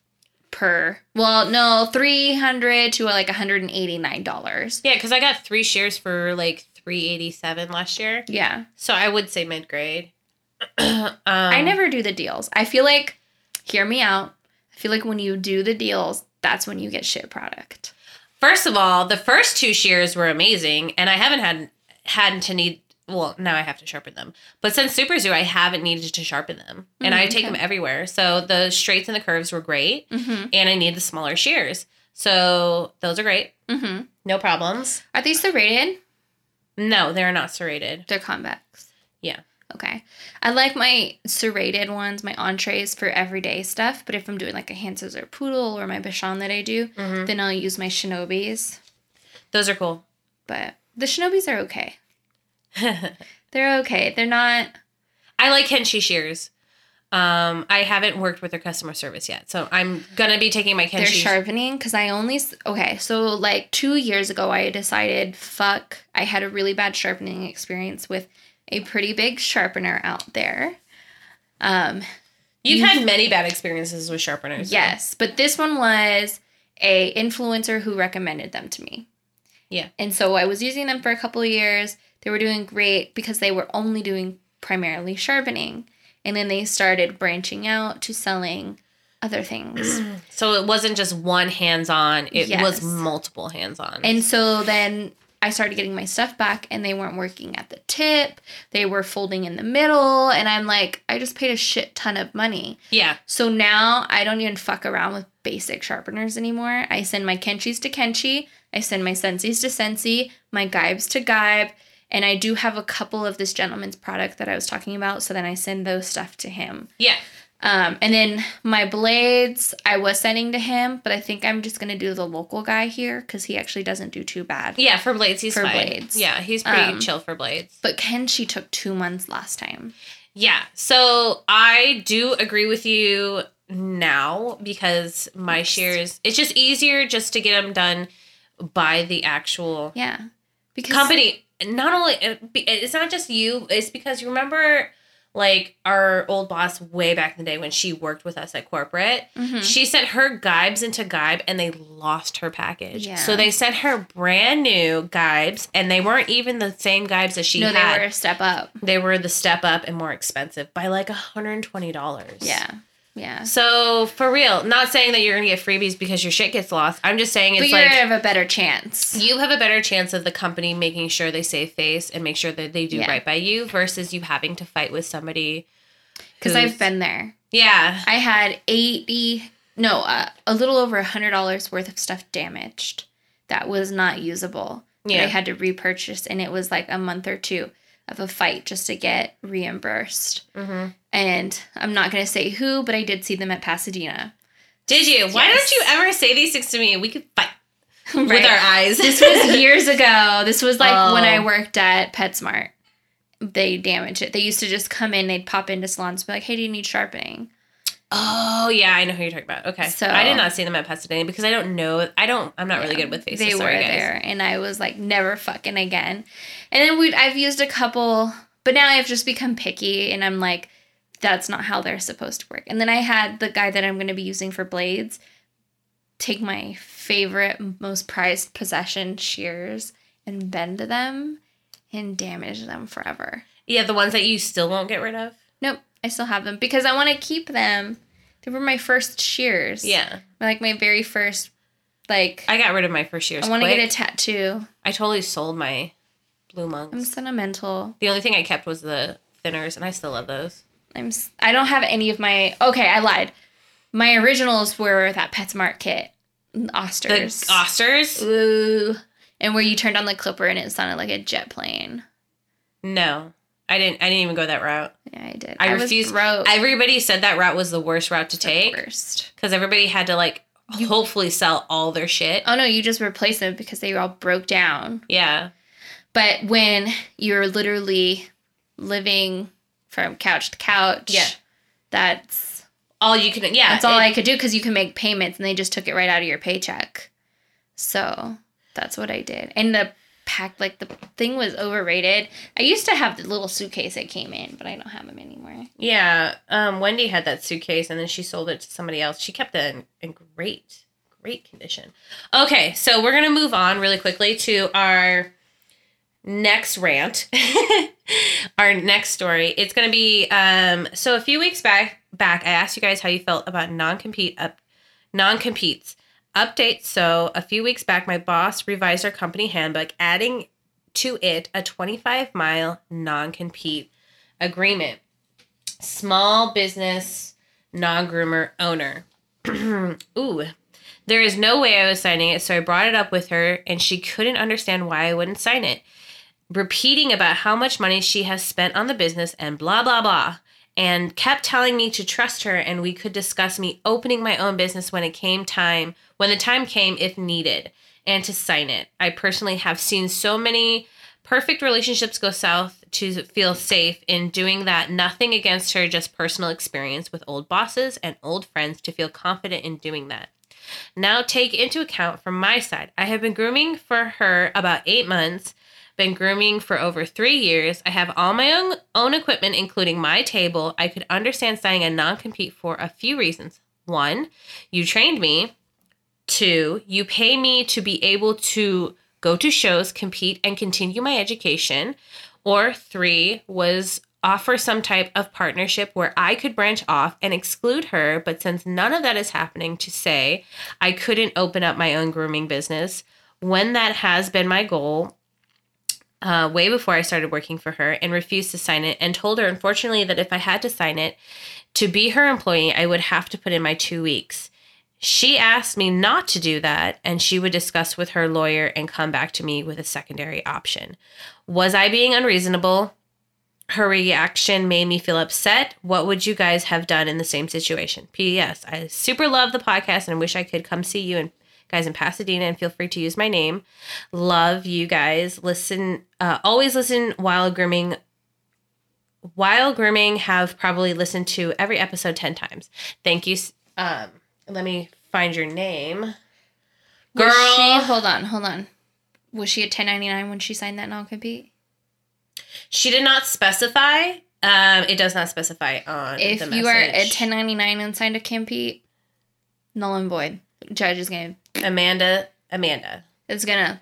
per. Well, no, three hundred to like hundred and eighty nine dollars. Yeah, because I got three shares for like three eighty seven last year. Yeah, So I would say mid grade. um, I never do the deals. I feel like, hear me out. I feel like when you do the deals, that's when you get shit product. First of all, the first two shears were amazing, and I haven't had had to need. Well, now I have to sharpen them. But since Super Zoo, I haven't needed to sharpen them, and Mm, I take okay. them everywhere. So the straights and the curves were great, Mm-hmm. and I need the smaller shears. So those are great. Mm-hmm. No problems. Are these the serrated? No, they're not serrated. They're convex. Yeah. Okay. I like my serrated ones, my entrees for everyday stuff. But if I'm doing like a hand scissor poodle or my Bichon that I do, hmm then I'll use my Shinobis. Those are cool. But the Shinobis are okay. They're okay. They're not. I like Kenchii shears. Um, I haven't worked with their customer service yet, so I'm gonna be taking my Kenchii. They're sharpening because I only. Okay, so like two years ago, I decided, fuck, I had a really bad sharpening experience with a pretty big sharpener out there. Um, You've had many bad experiences with sharpeners. Yes, but this one was a influencer who recommended them to me. Yeah. And so I was using them for a couple of years. They were doing great because they were only doing primarily sharpening. And then they started branching out to selling other things. So it wasn't just one hands on; it Yes. was multiple hands on. and so then I started getting my stuff back and they weren't working at the tip. They were folding in the middle and I'm like, I just paid a shit ton of money. yeah, So now I don't even fuck around with basic sharpeners anymore. I send my Kenchiis to Kenchii, I send my Sensis to Sensi, my Geibs to Geib, and I do have a couple of this gentleman's product that I was talking about, so then I send those stuff to him. yeah. Um, and then my blades, I was sending to him, but I think I'm just gonna do the local guy here because he actually doesn't do too bad. Yeah, for blades, he's For fine. blades. Yeah, he's pretty Um, chill for blades. But Kenchii took two months last time. Yeah, so I do agree with you now because my shears, it's just easier just to get them done by the actual Yeah, because company. Not only it's not just you, it's because you remember like our old boss way back in the day when she worked with us at corporate. Mhm. She sent her Geibs into Geib and they lost her package. Yeah. So they sent her brand new Geibs and they weren't even the same Geibs as she no, had. they were a step up. They were the step up and more expensive by like $120. Yeah, yeah. So for real, not saying that you're gonna get freebies because your shit gets lost. I'm just saying But it's you're like gonna have a better chance. you have a better chance of the company making sure they save face and make sure that they do Yeah. right by you versus you having to fight with somebody. Because I've been there. Yeah. I had 80, no, uh, a little over a $100 worth of stuff damaged that was not usable. that I had to repurchase, and it was like a month or two of a fight just to get reimbursed. hmm And I'm not going to say who, but I did see them at Pasadena. Did you? Why don't you ever say these things to me? We could fight with our eyes. this was years ago. This was like when I Oh. worked at PetSmart. They damaged it. They used to just come in, they'd pop into salons, and be like, "Hey, do you need sharpening?" Oh yeah, I know who you're talking about. Okay, So- I did not see them at Pasadena because I don't know. I don't. I'm not really Yeah, good with faces. They were there, and I was like, never fucking again. And then we, I've used a couple, but now I've just become picky, and I'm like, that's not how they're supposed to work. And then I had the guy that I'm going to be using for blades take my favorite, most prized possession shears and bend them and damage them forever. Yeah, the ones that you still won't get rid of. Nope, I still have them because I want to keep them. They were my first shears. Yeah, like my very first. Like I got rid of my first shears. I want to get a tattoo. I totally sold my blue monks. I'm sentimental. The only thing I kept was the thinners, and I still love those. I'm. I don't have any of my. Okay, I lied. My originals were that PetSmart kit, Osters. The. Osters? Ooh, and where you turned on the clipper and it sounded like a jet plane. No, I didn't. I didn't even go that route. Yeah, I did. I, was refused. Everybody said that route was the worst route to The take worst. because everybody had to like hopefully sell all their shit. Oh no, you just replace them because they all broke down. Yeah, But when you're literally living from couch to couch, Yeah. that's all you can. Yeah, that's all it- I could do because you can make payments and they just took it right out of your paycheck. So that's what I did. And the pack, like the thing was overrated. I used to have the little suitcase that came in, but I don't have them anymore. Yeah, um, Wendy had that suitcase and then she sold it to somebody else. She kept it in, in great, great condition. Okay, so we're gonna move on really quickly to our next rant, our next story. It's gonna be um, so a few weeks back. Back, I asked you guys how you felt about non-compete up, non-competes. Update. So a few weeks back, my boss revised our company handbook, adding to it a 25 mile non-compete agreement small business non groomer owner. Ooh. There is no way I was signing it, so I brought it up with her, and she couldn't understand why I wouldn't sign it. Repeating about how much money she has spent on the business and blah, blah, blah. And kept telling me to trust her, and we could discuss me opening my own business when it came time, when the time came, if needed, and to sign it. I personally have seen so many perfect relationships go south to feel safe in doing that. Nothing against her, just personal experience with old bosses and old friends to feel confident in doing that. Now, take into account from my side, I have been grooming for her about eight months, been grooming for over three years. I have all my own, own equipment, including my table. I could understand signing a non compete for a few reasons. One, you trained me. Two, you pay me to be able to go to shows, compete, and continue my education. Or three was offer some type of partnership where I could branch off and exclude her. But since none of that is happening, to say I couldn't open up my own grooming business when that has been my goal. Uh, way before I started working for her and refused to sign it and told her, unfortunately, that if I had to sign it to be her employee, I would have to put in my two weeks. She asked me not to do that, and she would discuss with her lawyer and come back to me with a secondary option. Was I being unreasonable? Her reaction made me feel upset. What would you guys have done in the same situation? P.S. I super love the podcast and wish I could come see you and guys in Pasadena and feel free to use my name. Love you guys. Listen, uh, always listen while grooming. While grooming, have probably listened to every episode 10 times. Thank you. Um, let me find your name. Girl. She, hold on, hold on. Was she a 1099 when she signed that non compete? She did not specify. Um, it does not specify on. If you are a 1099 and signed a compete, null and void. Judge is gonna. Amanda. Amanda. It's gonna.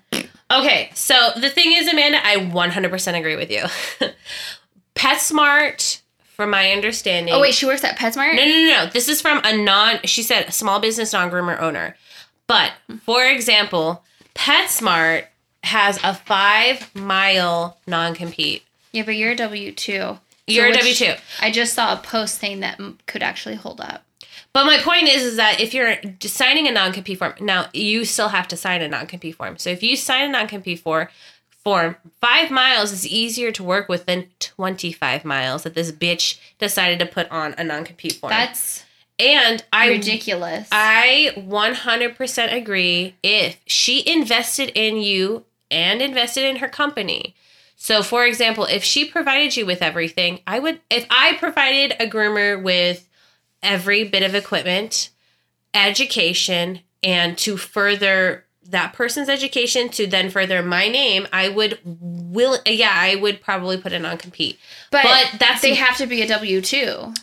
Okay, so the thing is, Amanda, I 100% agree with you. PetSmart, from my understanding. Oh wait, she works at PetSmart. No, no, no, no. This is from a non. She said small business non groomer owner. But for example, PetSmart has a five mile non compete. Yeah, but you're a W two. You're a W two. I just saw a post saying that could actually hold up. But my point is, is that if you're signing a non compete form, now you still have to sign a non compete form. So if you sign a non compete form, form, five miles is easier to work with than 25 miles that this bitch decided to put on a non compete form. That's and I ridiculous. I 100% agree if she invested in you and invested in her company. So for example, if she provided you with everything, I would if I provided a groomer with every bit of equipment, education and to further that person's education to then further my name, I would will yeah, I would probably put a non compete. But, but that's they have to be a W two.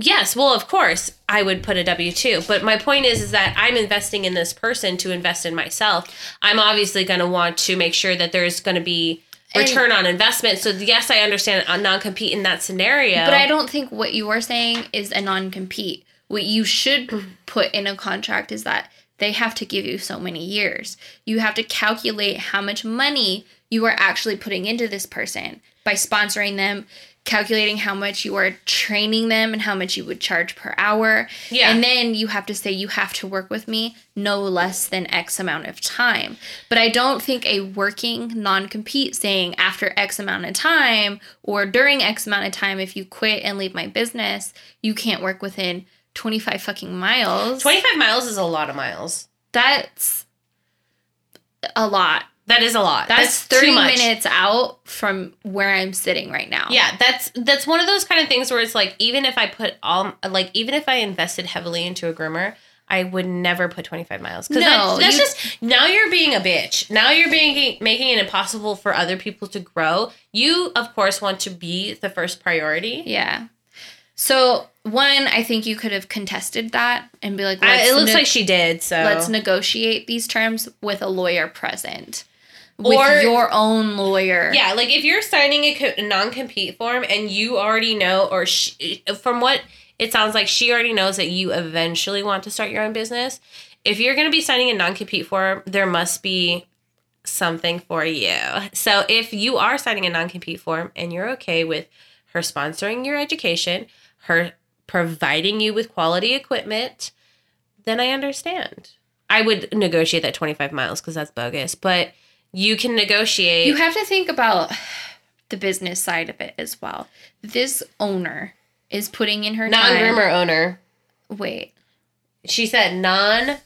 Yes, well, of course, I would put a W two. But my point is, is that I'm investing in this person to invest in myself. I'm obviously going to want to make sure that there's going to be return and, on investment. So yes, I understand a non compete in that scenario. But I don't think what you are saying is a non compete. What you should put in a contract is that they have to give you so many years. You have to calculate how much money you are actually putting into this person by sponsoring them calculating how much you are training them and how much you would charge per hour. Yeah. And then you have to say you have to work with me no less than X amount of time. But I don't think a working non compete saying after X amount of time or during X amount of time, if you quit and leave my business, you can't work within 25 fucking miles. 25 miles is a lot of miles. That's a lot. That is a lot. That's, that's 30 minutes out from where I'm sitting right now. Yeah, that's that's one of those kind of things where it's like even if I put all like even if I invested heavily into a groomer, I would never put 25 miles. No, that, that's you, just now you're being a bitch. Now you're being making it impossible for other people to grow. You of course want to be the first priority. Yeah. So one, I think you could have contested that and be like, it looks ne- like she did. So let's negotiate these terms with a lawyer present with or, your own lawyer. Yeah, like if you're signing a, non-compete form and you already know, or she, from what it sounds like, she already knows that you eventually want to start your own business. If you're going to be signing a non-compete form, there must be something for you. So if you are signing a non-compete form and you're okay with her sponsoring your education, her providing you with quality equipment, then I understand. I would negotiate that 25 miles because that's bogus, but you can negotiate. You have to think about the business side of it as well. This owner is putting in her non groomer owner. Wait, She said non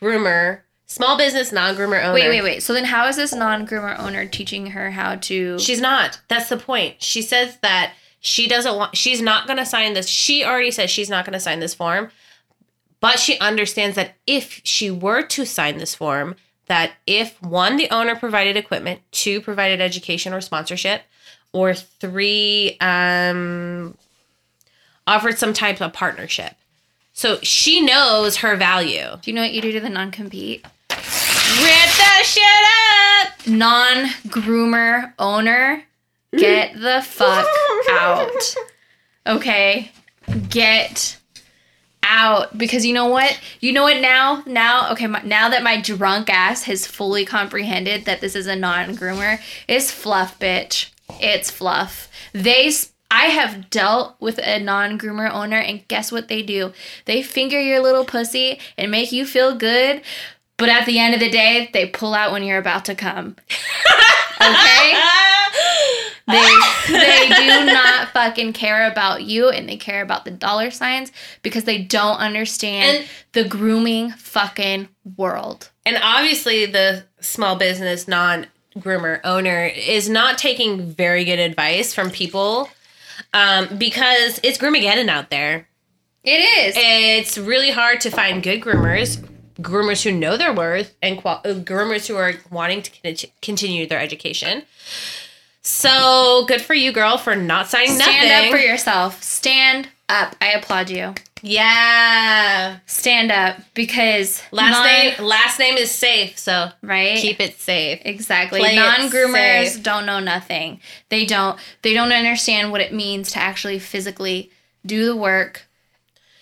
groomer, small business non groomer owner. wait, wait, wait. So then, how is this non-groomer owner teaching her how to? She's not. That's the point. She says that she doesn't want, she's not going to sign this. She already says she's not going to sign this form, but she understands that if she were to sign this form, that if one, the owner provided equipment, two, provided education or sponsorship, or three, um, offered some type of partnership. So she knows her value. do you know what you do to the non-compete? Rip that shit up! Non-groomer owner, get the fuck out. Okay, get out because you know what? You know what now? Now, okay, my, now that my drunk ass has fully comprehended that this is a non-groomer, it's fluff, bitch. It's fluff. They I have dealt with a non-groomer owner and guess what they do? They finger your little pussy and make you feel good, but at the end of the day, they pull out when you're about to come. Okay? They they do not fucking care about you and they care about the dollar signs because they don't understand And- the grooming fucking world. And obviously, the small business non groomer owner is not taking very good advice from people um, because it's groomageddon out there. It is. It's really hard to find good groomers, groomers who know their worth, and qual- uh, groomers who are wanting to con- continue their education. So good for you, girl, for not signing Stand nothing. up for yourself. Stand up. I applaud you. yeah. Stand up because Last non- name. Last name is safe, so right? keep it safe. Exactly. Play Non-groomers don't know nothing. They don't they don't understand what it means to actually physically do the work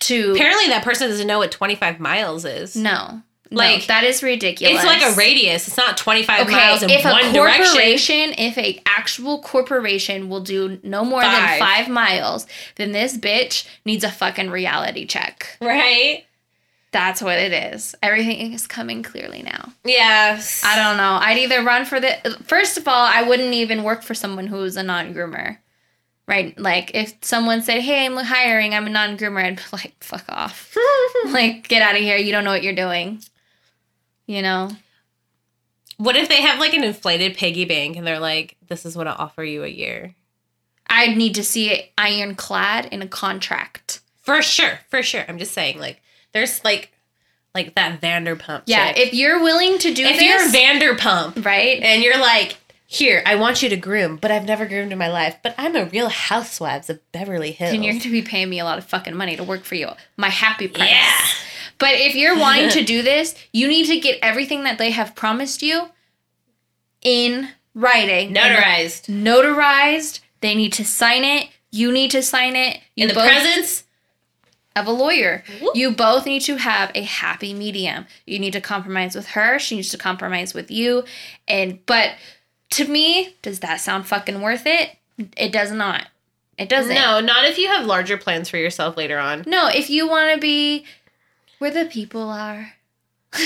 to Apparently, that person doesn't know what 25 miles is. No. Like, Like that is ridiculous. It's like a radius. It's not 25 Okay, miles in if a direction. corporation, if a actual corporation will do no more Five. than five miles, then this bitch needs a fucking reality check. Right? That's what it is. Everything is coming clearly now. Yes. I don't know. I'd either run for the. First of all, I wouldn't even work for someone who is a non groomer. Right? Like, if someone said, hey, I'm hiring, I'm a non groomer, I'd be like, fuck off. like, get out of here. You don't know what you're doing. You know? What if they have like an inflated piggy bank and they're like, this is what I'll offer you a year? I'd need to see it ironclad in a contract. For sure. For sure. I'm just saying, like, there's like, like that Vanderpump. Yeah, chick. if you're willing to do it. if this, you're Vanderpump right? and you're like, here, I want you to groom, but I've never groomed in my life, but I'm a real housewives of Beverly Hills. And you're going to be paying me a lot of fucking money to work for you. My happy price. Yeah. But if you're wanting to do this, you need to get everything that they have promised you in writing. Notarized. Notarized. They need to sign it. You need to sign it. You In the both presence of a lawyer. Whoop. You both need to have a happy medium. You need to compromise with her. She needs to compromise with you. And but to me, does that sound fucking worth it? It does not. It doesn't. No, not if you have larger plans for yourself later on. No, if you want to be where the people are. no,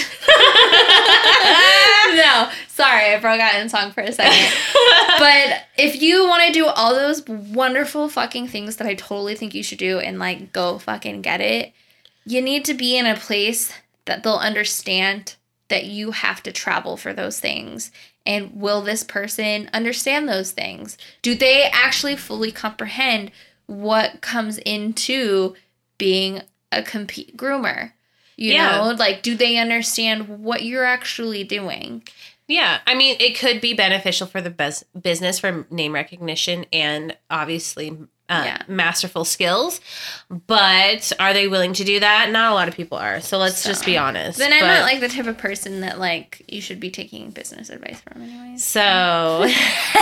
sorry, I broke out in song for a second. but if you want to do all those wonderful fucking things that I totally think you should do and like go fucking get it, you need to be in a place that they'll understand that you have to travel for those things. And will this person understand those things? Do they actually fully comprehend what comes into being a compete groomer? You Yeah. know, like do they understand what you're actually doing? Yeah, I mean, it could be beneficial for the bus- business for name recognition and obviously uh, Yeah. masterful skills. But are they willing to do that? Not a lot of people are. So let's just be honest. Then I'm But- not like the type of person that like you should be taking business advice from anyways. So,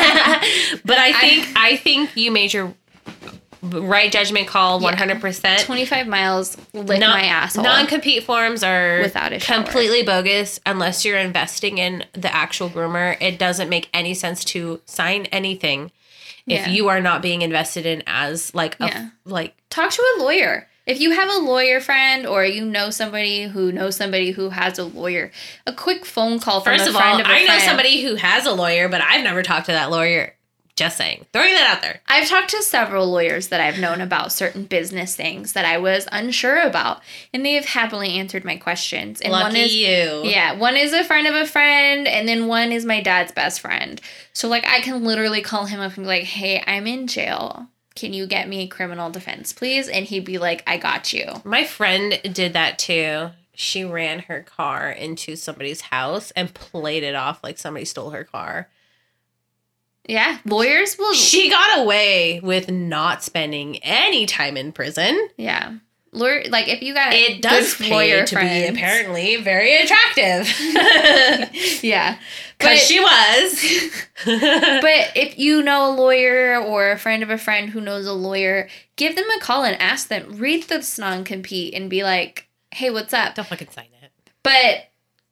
but I think I think you made your right judgment call one hundred percent. 25 miles lick Non- my asshole. Non-compete forms are Without a shower. completely bogus unless you're investing in the actual groomer. It doesn't make any sense to sign anything if Yeah. you are not being invested in as like a Yeah. like Talk to a lawyer. If you have a lawyer friend or you know somebody who knows somebody who has a lawyer, a quick phone call from First a of friend all, of I know friend. somebody who has a lawyer, but I've never talked to that lawyer. Just saying. Throwing that out there. I've talked to several lawyers that I've known about certain business things that I was unsure about, and they have happily answered my questions. And Lucky one is you. yeah, one is a friend of a friend, and then one is my dad's best friend. So like I can literally call him up and be like, "Hey, I'm in jail. Can you get me criminal defense, please?" And he'd be like, "I got you." My friend did that too. She ran her car into somebody's house and played it off like somebody stole her car. Yeah, lawyers will. She got away with not spending any time in prison. yeah, lawyer. Like if you got It does good pay to be apparently very attractive. Yeah, Because But- she was. but if you know a lawyer or a friend of a friend who knows a lawyer, give them a call and ask them. Read the non compete and be like, "Hey, what's up?" Don't fucking sign it. But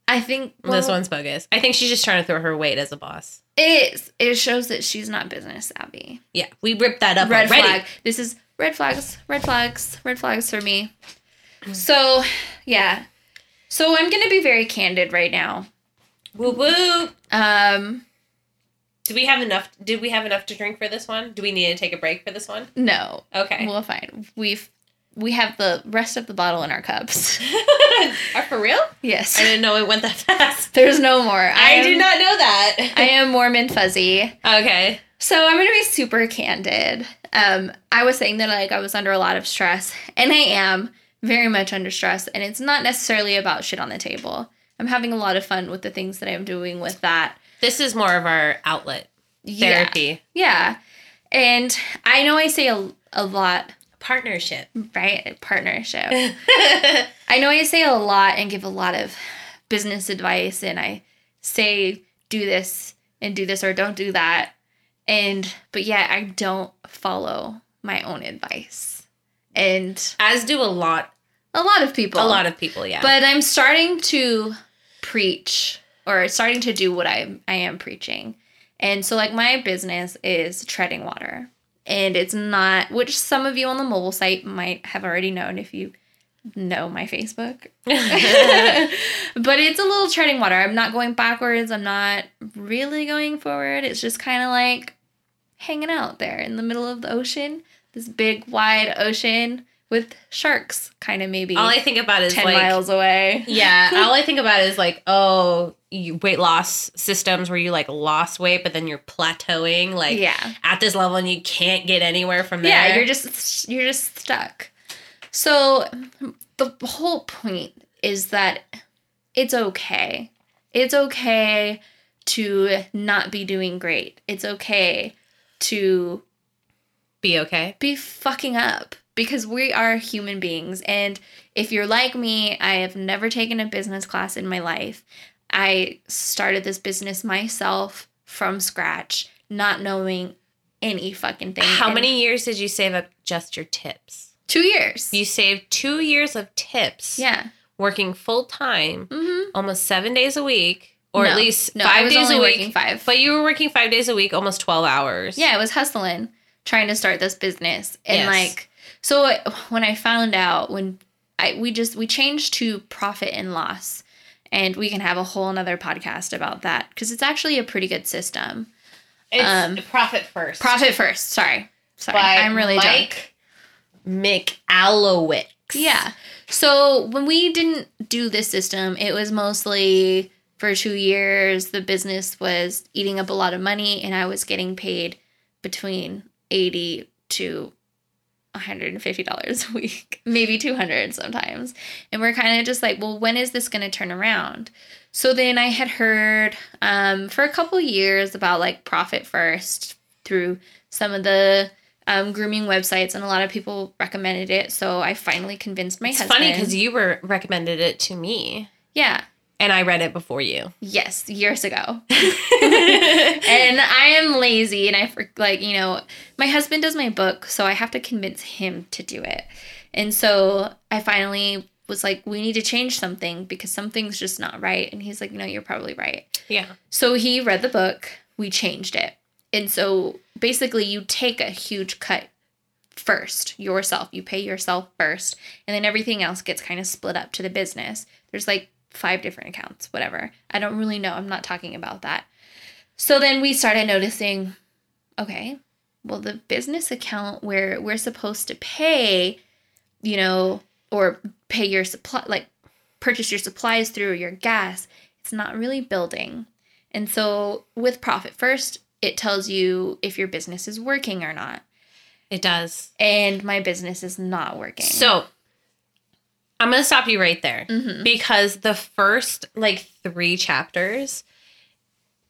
I think this one's bogus. I think she's just trying to throw her weight as a boss. It. It shows that she's not business savvy. Yeah, we ripped that up red already. flag. This is red flags. Red flags. Red flags for me. So yeah. So I'm gonna be very candid right now. Woo woo. Um, Do we have enough? Did we have enough to drink for this one? Do we need to take a break for this one? no, Okay. well, fine. We've we have the rest of the bottle in our cups. Are for real? Yes. I didn't know it went that fast. There's no more. I, am- did not know that. I am warm and fuzzy. okay. So I'm gonna be super candid. Um, I was saying that like I was under a lot of stress, and I am very much under stress, and it's not necessarily about shit on the table. I'm having a lot of fun with the things that I'm doing with that This is more of our outlet Yeah. therapy Yeah. And I know I say a, a lot, partnership. right? Partnership. I know I say a lot and give a lot of business advice and I say do this and do this or don't do that. And but yet I don't follow my own advice. And As do a lot, a lot of people. a lot of people. Yeah. But I'm starting to preach or starting to do what I I am preaching. And so like my business is treading water. And it's not which some of you on the mobile site might have already known if you know my Facebook. but it's a little treading water. I'm not going backwards. I'm not really going forward. It's just kind of like hanging out there in the middle of the ocean, this big wide ocean with sharks kind of maybe all I think about is 10 like, miles away. yeah. All I think about is like, oh, weight loss systems where you like lost weight, but then you're plateauing like yeah. at this level and you can't get anywhere from there. Yeah, you're just you're just stuck. So the whole point is that it's okay. It's okay to not be doing great. It's okay to be okay. be fucking up because we are human beings. And if you're like me, I have never taken a business class in my life. I started this business myself from scratch, not knowing any fucking thing. How And many years did you save up just your tips? Two years. You saved two years of tips. yeah. Working full time, Mm-hmm. almost seven days a week, or No. at least No, I five was days only a week. five. But you were working five days a week, almost twelve hours. Yeah, I was hustling, trying to start this business, and Yes. like, so when I found out when I we just we changed to profit and loss, and we can have a whole another podcast about that because it's actually a pretty good system. It's Um, profit first. Profit first. Sorry, sorry, by I'm really drunk. Mike Michalowicz. Yeah. So when we didn't do this system, it was mostly for two years. The business was eating up a lot of money, and I was getting paid between eighty to one hundred and fifty dollars a week, maybe two hundred sometimes. And we're kind of just like, well, when is this going to turn around? So then I had heard um, for a couple years about like profit first through some of the um, grooming websites, and a lot of people recommended it. So I finally convinced my It's husband. funny because you were recommended it to me, yeah, and I read it before you. yes, years ago. and I am lazy, and I for like you know my husband does my book, so I have to convince him to do it. And so I finally was like, we need to change something because something's just not right. And he's like, no, you're probably right. yeah. So he read the book, we changed it. And so basically, you take a huge cut first yourself. You pay yourself first, and then everything else gets kind of split up to the business. There's like five different accounts, whatever. I don't really know. I'm not talking about that. So then we started noticing okay, well, the business account where we're supposed to pay, you know, or pay your supply, like purchase your supplies through your gas, it's not really building. And so with Profit First, it tells you if your business is working or not. It does. And my business is not working. So I'm going to stop you right there Mhm. because the first like three chapters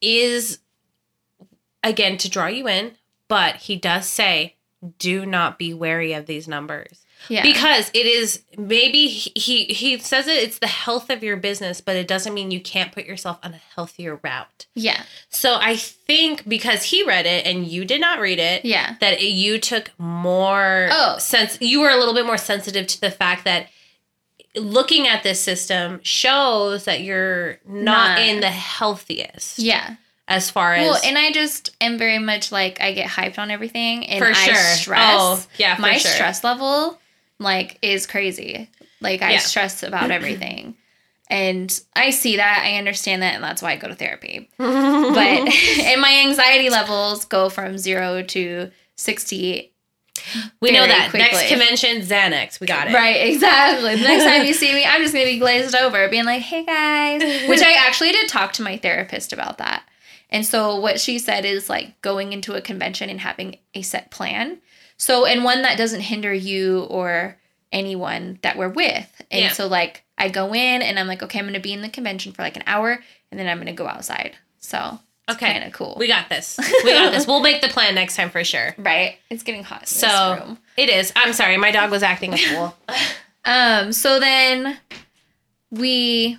is again to draw you in, but he does say, do not be wary of these numbers. yeah. because it is maybe he, he he says it it's the health of your business but it doesn't mean you can't put yourself on a healthier route yeah. so i think because he read it and you did not read it Yeah. that it, you took more Oh. sense you were a little bit more sensitive to the fact that looking at this system shows that you're not, Not- in the healthiest Yeah. as far as Well, and I just am very much like I get hyped on everything and for I sure oh, stress. oh yeah for my sure. stress level like is crazy. Like I Yeah. stress about everything. And I see that, I understand that, and that's why I go to therapy. But and my anxiety levels go from zero to sixty. We know that next convention xanax we got it Right, exactly. The next time you see me, I'm just gonna be glazed over, being like, "Hey guys," which I actually did talk to my therapist about that. And so what she said is like going into a convention and having a set plan. So and one that doesn't hinder you or anyone that we're with. And Yeah. so like I go in and I'm like, okay, I'm gonna be in the convention for like an hour and then I'm gonna go outside. So Okay. kind of cool. We got this. We got this. We'll make the plan next time for sure. right? It's getting hot in So this room. it is. I'm sorry, my dog was acting a fool. Um, so then we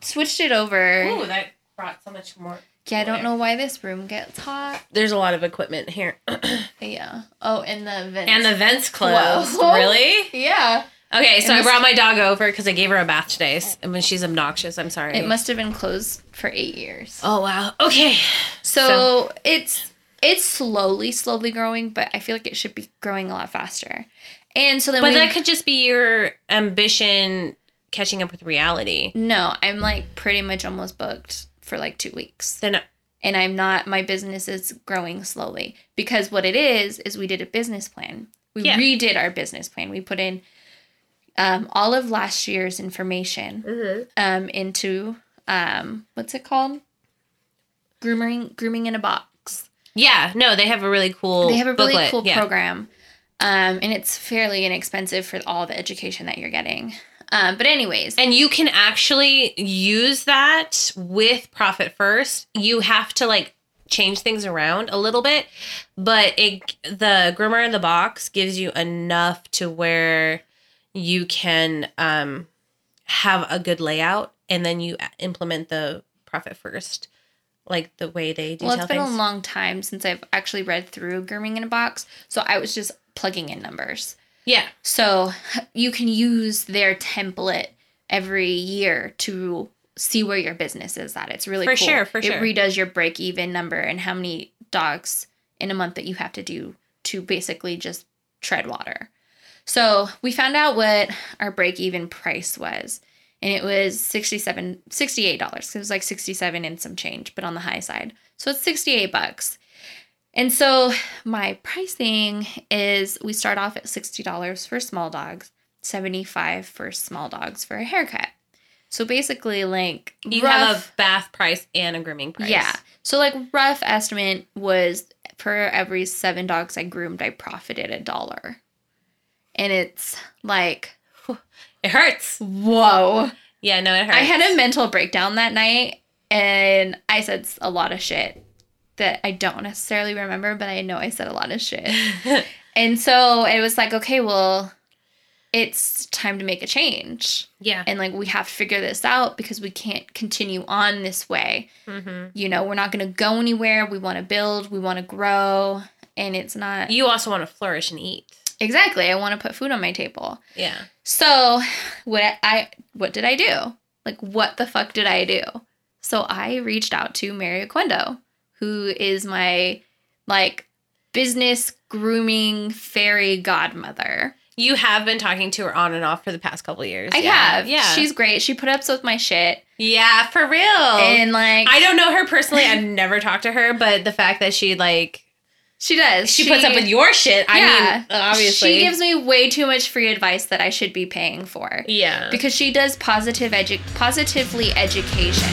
switched it over. Ooh, that brought so much more. Yeah, I don't know why this room gets hot. There's a lot of equipment here, Yeah. Oh, and the vents. and the vents closed. Whoa. Really? yeah. Okay, so I brought my dog over because I gave her a bath today, and when she's obnoxious, I'm sorry. It must have been closed for eight years. Oh wow. Okay. So, it's it's slowly, slowly growing, but I feel like it should be growing a lot faster. And so then But we that could just be your ambition catching up with reality. no, I'm like pretty much almost booked for like two weeks. Then and I'm not my business is growing slowly because what it is is we did a business plan. We Yeah. redid our business plan. We put in um, all of last year's information um, into um, what's it called? Grooming grooming in a box. yeah, no, they have a really cool. They have a really cool yeah. program. Um, and it's fairly inexpensive for all the education that you're getting. Um, but anyways, And you can actually use that with Profit First. You have to like change things around a little bit, but it the Groomer in the box gives you enough to where you can um have a good layout and then you implement the Profit First like the way they do well, it's been things. a long time since I've actually read through grooming in a box, so I was just plugging in numbers. yeah. So you can use their template every year to see where your business is at. It's really For cool. sure, for it sure. redoes your break even number and how many dogs in a month that you have to do to basically just tread water. So we found out what our break even price was. And it was 67 $68. It was like 67 and some change, but on the high side. So it's 68 bucks. And so my pricing is we start off at $60 for small dogs, 75 for small dogs for a haircut. So basically like You rough, have a bath price and a grooming price. yeah. So like rough estimate was for every 7 dogs I groomed I profited a dollar. And it's like It hurts. whoa. Yeah, no, it hurts. I had a mental breakdown that night and I said a lot of shit that I don't necessarily remember, but I know I said a lot of shit. and so it was like, okay, well, it's time to make a change. yeah. And like, we have to figure this out because we can't continue on this way. hmm You know, we're not going to go anywhere. We want to build, we want to grow. And it's not You also want to flourish and eat. Exactly. I want to put food on my table. Yeah. So what I what did I do? Like what the fuck did I do? So I reached out to Mary Oquendo, who is my like business grooming fairy godmother. You have been talking to her on and off for the past couple years. I yeah. have. Yeah. She's great. She put up with my shit. yeah, for real. And like I don't know her personally. I've never talked to her, but the fact that she like she does. she, puts up with your shit. I Yeah. mean, obviously, She gives me way too much free advice that I should be paying for. yeah. Because she does positive edu- positively education.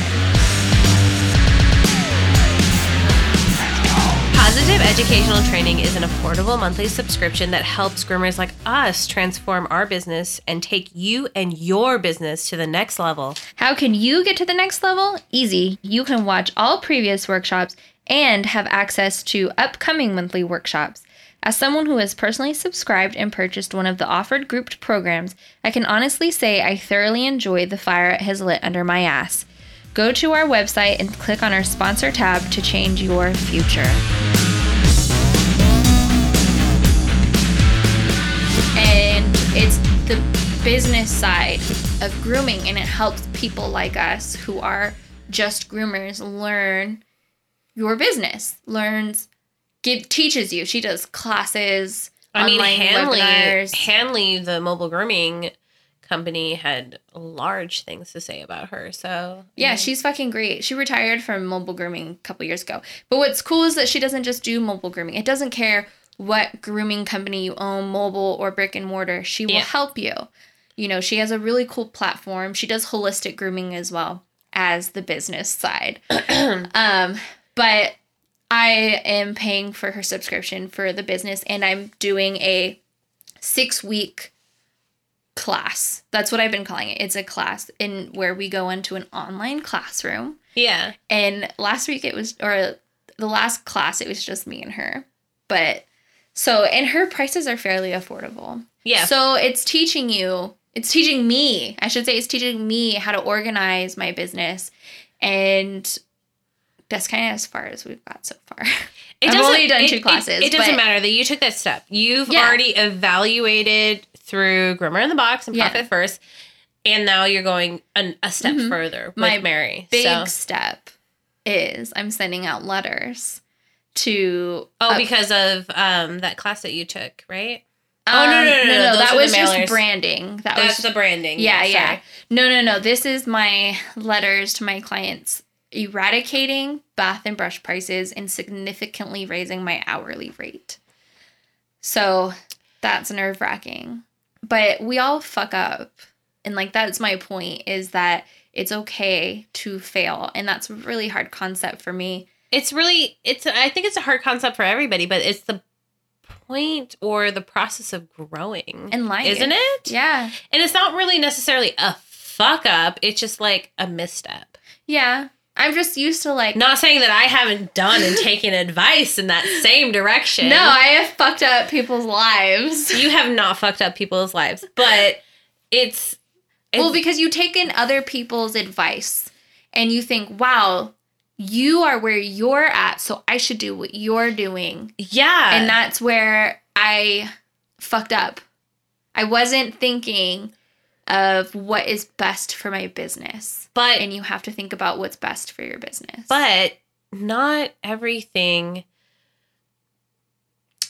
Positive Educational Training is an affordable monthly subscription that helps groomers like us transform our business and take you and your business to the next level. How can you get to the next level? Easy. You can watch all previous workshops and have access to upcoming monthly workshops. As someone who has personally subscribed and purchased one of the offered grouped programs, I can honestly say I thoroughly enjoyed the fire it has lit under my ass. Go to our website and click on our sponsor tab to change your future. and it's the business side of grooming and it helps people like us who are just groomers learn your business learns give teaches you. She does classes I mean, Hanley, webinars. Hanley, the mobile grooming company, had large things to say about her. So yeah. she's fucking great. She retired from mobile grooming a couple years ago. But what's cool is that she doesn't just do mobile grooming. It doesn't care what grooming company you own mobile or brick and mortar. She will Yeah. help you. You know she has a really cool platform. She does holistic grooming as well as the business side. Um but i am paying for her subscription for the business and i'm doing a six week class. That's what i've been calling it. It's a class in where we go into an online classroom. Yeah, and last week it was or the last class it was just me and her. But so and her prices are fairly affordable. Yeah. so it's teaching you it's teaching me i should say it's teaching me how to organize my business and that's kind of as far as we've got so far It I've doesn't- only done it- two classes, It, doesn't matter that you took that step. You've Yeah. already evaluated through Grammar in the Box and Yeah. Profit First, and now you're going an, a step Mhm. further with My Mary. big so. step is i'm sending out letters to Oh, up- because of um that class that you took, right? um, oh, no, no, no, no, those that was just branding that That's was the branding. Yeah, yeah. sorry. No, no, no. This is my letters to my clients eradicating bath and brush prices and significantly raising my hourly rate. So that's nerve wracking. But we all fuck up. And like that's my point is that it's okay to fail. And that's a really hard concept for me. It's really it's I think it's a hard concept for everybody, but it's the point or the process of growing. In life. Isn't it? Yeah. And it's not really necessarily a fuck up, it's just like a misstep. Yeah. I'm just used to like Not saying that I haven't done and taken advice in that same direction. No, I have fucked up people's lives. you have not fucked up people's lives, but it's, it's Well, because you take in other people's advice and you think, wow, you are where you're at, so I should do what you're doing. yeah, And that's where I fucked up. I wasn't thinking of what is best for my business. but And you have to think about what's best for your business. but not everything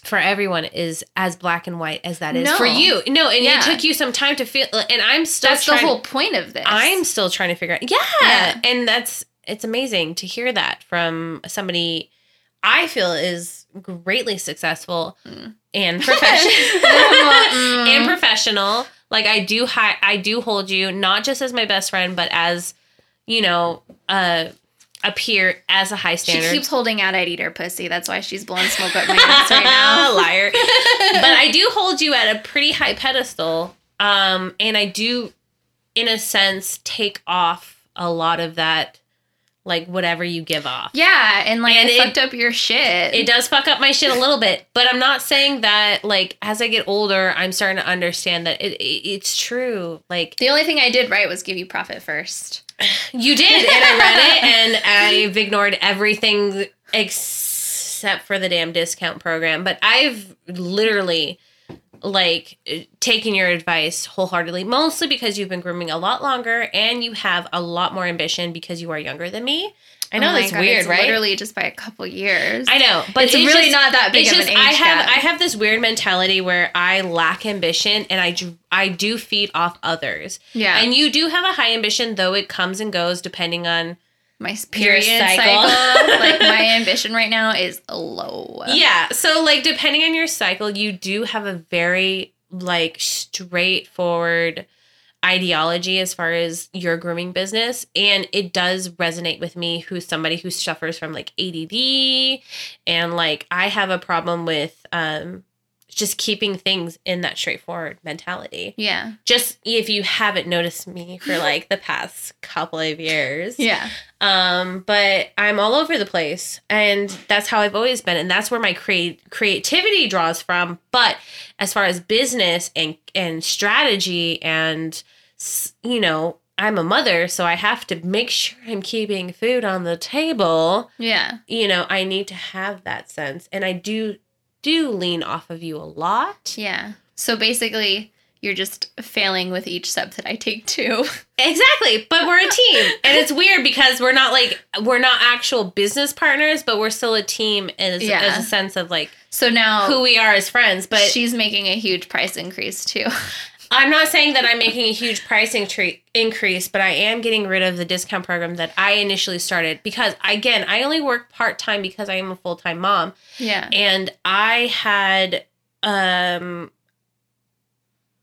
for everyone is as black and white as that is No. for you. No, and Yeah. it took you some time to feel. And I'm still that's the whole point of this. I'm still trying to figure out. Yeah. Yeah. and that's it's amazing to hear that from somebody I feel is greatly successful Mm. And professional Mm. and professional. Like I do, hi- I do hold you not just as my best friend, but as you know, uh, a peer as a high standard. she keeps holding out I'd eat her pussy. That's why she's blowing smoke up my ass right now. liar. but I do hold you at a pretty high pedestal. Um, and I do, in a sense, take off a lot of that, like whatever you give off. Yeah, and like And I it- fucked up your shit. It does fuck up my shit a little bit, but I'm not saying that like as I get older, I'm starting to understand that it, it it's true. Like the only thing I did right was give you profit first. you did, and I read it, and I've ignored everything except for the damn discount program. But I've literally like uh, taking your advice wholeheartedly, mostly because you've been grooming a lot longer and you have a lot more ambition because you are younger than me. I know Oh that's God, weird, it's right? Literally just by a couple years. I know, but it's, really just- not that big it's of just an age I have gap. I have this weird mentality where I lack ambition and I I do feed off others. yeah, And you do have a high ambition, though it comes and goes depending on. My period cycle. cycle. like my ambition right now is low. Yeah. So, like, depending on your cycle, you do have a very, like, straightforward ideology as far as your grooming business. And it does resonate with me, who's somebody who suffers from, like, ADD. And, like, I have a problem with, um, just keeping things in that straightforward mentality. yeah, Just if you haven't noticed me for like the past couple of years. yeah, Um, but I'm all over the place and that's how I've always been and that's where my create creativity draws from. But as far as business and and strategy and you know, I'm a mother, so I have to make sure I'm keeping food on the table. yeah. You know, I need to have that sense and I do do lean off of you a lot. Yeah. So basically, you're just failing with each step that I take too. Exactly, but we're a team, and it's weird because we're not like we're not actual business partners, but we're still a team as, Yeah. as a sense of like So now who we are as friends. But she's making a huge price increase too. I'm not saying that I'm making a huge pricing tre- increase, but I am getting rid of the discount program that I initially started because again, I only work part time because I am a full time mom, yeah. and I had um.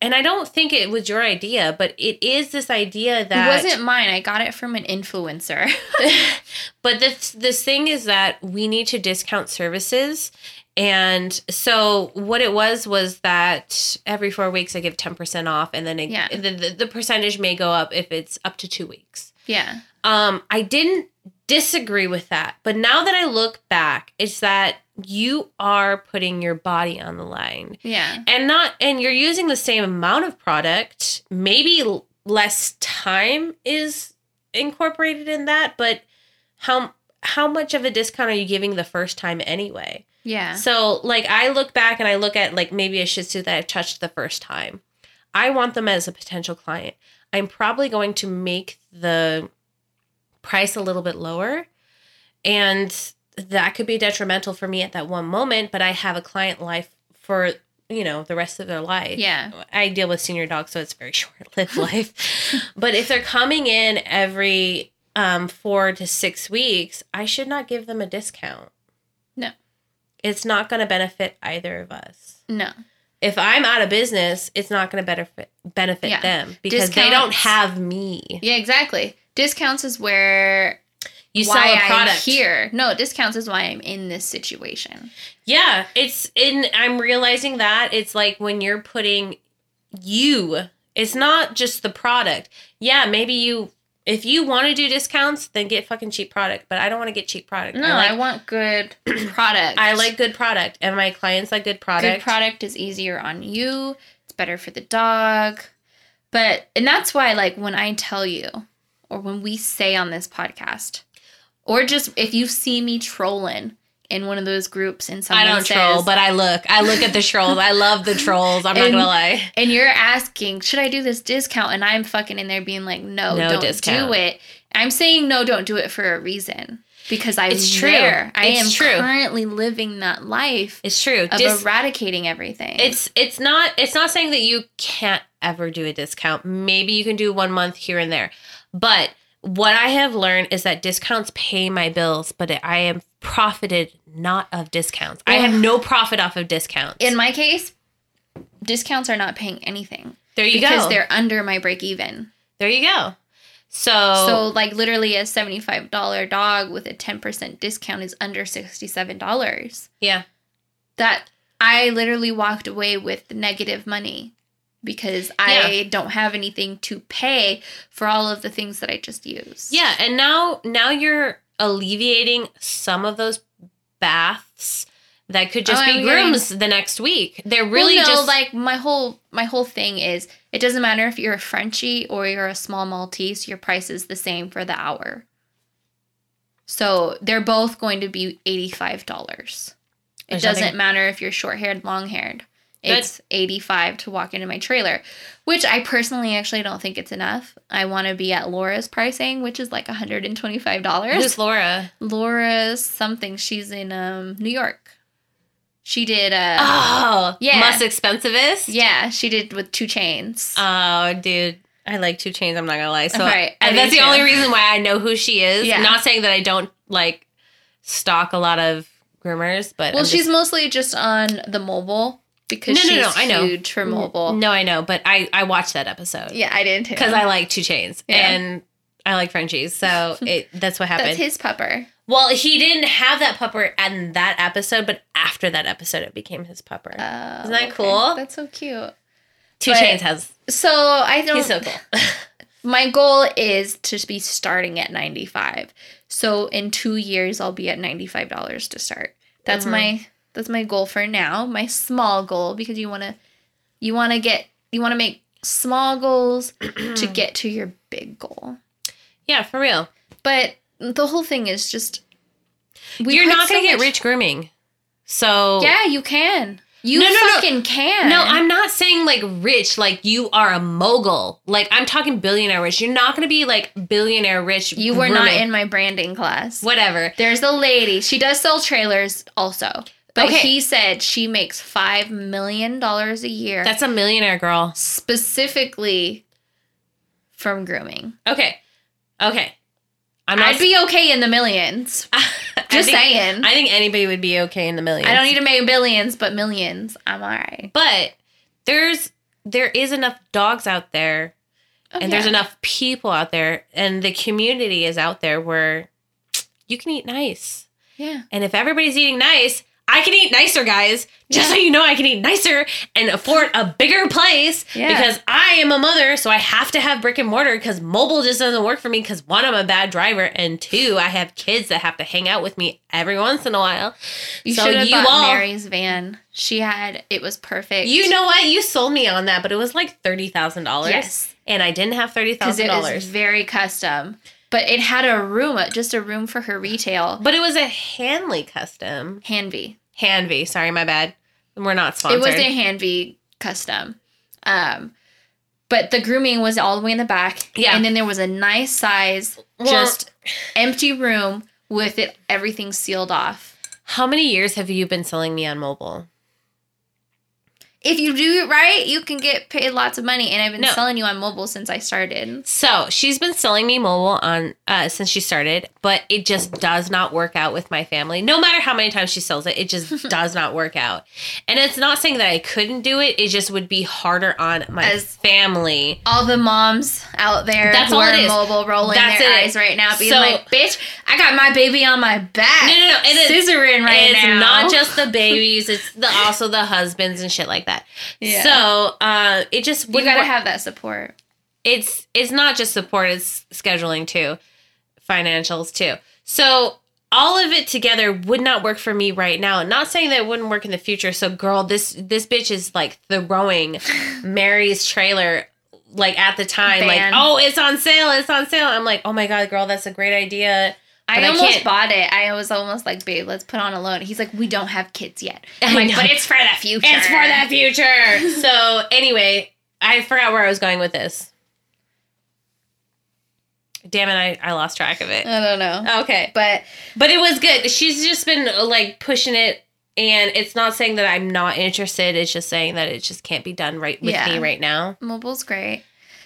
And I don't think it was your idea, but it is this idea that it wasn't mine. I got it from an influencer. but this this thing is that we need to discount services and so what it was was that every four weeks i give 10% off and then it, Yeah. the, the, the percentage may go up if it's up to two weeks yeah. um i didn't disagree with that but now that i look back it's that you are putting your body on the line Yeah. and not and you're using the same amount of product maybe less time is incorporated in that but how how much of a discount are you giving the first time anyway Yeah. so like i look back and i look at like maybe a shih tzu that i touched the first time i want them as a potential client i'm probably going to make the price a little bit lower and that could be detrimental for me at that one moment but i have a client life for you know the rest of their life Yeah. i deal with senior dogs so it's very short-lived life but if they're coming in every um four to six weeks i should not give them a discount. It's not going to benefit either of us No. if i'm out of business it's not going to benefit benefit Yeah. them because they don't have me Yeah, exactly. Discounts is where you sell a product I'm here. No, discounts is why I'm in this situation. Yeah, it's in I'm realizing that it's like when you're putting you, it's not just the product. Yeah, maybe you if you want to do discounts, then get fucking cheap product, but I don't want to get cheap product. No, I I, want good product. I like good product and my clients like good product. Good product is easier on you. It's better for the dog. But and that's why like when I tell you or when we say on this podcast or just if you see me trolling in one of those groups and someone I don't says, troll, but I look. I look at the trolls. I love the trolls. I'm not gonna lie. and you're asking, should I do this discount? And I'm fucking in there being like, no, No don't discount. do it. I'm saying no, don't do it for a reason because I'm It's true. there. I It's am true. currently living that life It's true. of Dis- eradicating everything. it's it's not it's not saying that you can't ever do a discount. Maybe you can do one month here and there. But what I have learned is that discounts pay my bills, but I am profited not of discounts. I have no profit off of discounts. in my case, discounts are not paying anything there you because go. they're under my break even. There you go. So, So like literally a $75 dog with a 10% discount is under $67. yeah. That I literally walked away with negative money because I don't have anything to pay for all of the things that I just used. Yeah, and now now you're alleviating some of those baths that could just Oh, be grooms the next week. They're Really really well, no, just like my whole my whole thing is it doesn't matter if you're a Frenchie or you're a small Maltese, your price is the same for the hour. So they're both going to be eighty five dollars. It doesn't nothing- matter if you're short haired, long haired. Good. It's 85 to walk into my trailer, which I personally actually don't think it's enough. I want to be at Laura's pricing, which is like $125. Who's Laura? Laura's something. She's in um New York. She did uh Oh, yeah. Most expensivest. yeah, she did with 2 Chainz. Oh, dude. I like 2 Chainz. I'm not gonna lie. So Right, I that's the too. only reason why I know who she is. Yeah. Not saying that I don't like stalk a lot of groomers, but well, she's mostly just on the mobile because No, no, she's no, I know. huge for mobile. No, I know, but I I watched that episode Yeah, I did too. because I like 2 Chainz Yeah. and I like Frenchies, so it that's what happened. That's his pupper. well, he didn't have that pupper in that episode, but after that episode, it became his pupper. Oh, Isn't that cool? That's so cute. two but- chains has. So I don't. He's so cool. My goal is to be starting at 95. So in 2 years I'll be at $95 to start. That's Mhm. my that's my goal for now, my small goal because you want to you want to get you want to make small goals to get to your big goal. yeah, for real. But the whole thing is just You're not gonna so get much- rich grooming, so Yeah, you can. You No, no, no. fucking can. No, I'm not saying like rich, like you are a mogul. Like I'm talking billionaire rich. You're not gonna be like billionaire rich. You were not in my branding class. whatever. There's a lady. She does sell trailers also. But Okay. he said she makes $5 million a year That's a millionaire girl. specifically from grooming. Okay. Okay. I'm not I'd be okay in the millions. I Just think, saying. I, I think anybody would be okay in the millions. I don't need to make billions, but millions. I'm all right. But there's there is enough dogs out there Oh, and there's enough people out there and the community is out there where you can eat nice. Yeah. And if everybody's eating nice, I can eat nicer, guys. Just Yeah. so you know, I can eat nicer and afford a bigger place Yeah. because I am a mother, so I have to have brick and mortar because mobile just doesn't work for me because one, I'm a bad driver, and two, I have kids that have to hang out with me every once in a while. You So should have you bought all- Mary's van. She had, it was perfect. You know what? You sold me on that, but it was like $30,000. Yes. And I didn't have it was $30,000. very custom. But it had a room, just a room for her retail. But it was a Hanley custom. Hanvy. Hanvy, sorry, my bad. We're not sponsored. It was a Hanvy custom. Um, but the grooming was all the way in the back. Yeah. And then there was a nice size, Well- just empty room with it everything sealed off. How many years have you been selling me on mobile? If you do it right, you can get paid lots of money. And I've been No. selling you on mobile since I started. So she's been selling me mobile on uh, since she started, but it just does not work out with my family. No matter how many times she sells it, it just does not work out. And it's not saying that I couldn't do it; it just would be harder on my As- family. All the moms out there That's who all are mobile rolling That's their it. eyes right now, being So- like, "Bitch, I got my baby on my back." No, no, no, it is- scissoring right it's now. not just the babies; it's the also the husbands and shit like that. Yeah. So uh, it just you wouldn't gotta work- have that support. it's it's not just support it's scheduling too financials too so all of it together would not work for me right now not saying that it wouldn't work in the future so girl this this bitch is like throwing mary's trailer like at the time Ban. like oh it's on sale it's on sale i'm like oh my god girl that's a great idea I almost bought it. I was almost like, babe, let's put on a loan. He's like, we don't have kids yet. I'm like, but it's for the future. it's for the future so anyway i forgot where i was going with this damn it i, I lost track of it I don't know. okay But But it was good. She's just been like pushing it and it's not saying that I'm not interested. It's just saying that it just can't be done right with Yeah. me right now. mobile's great.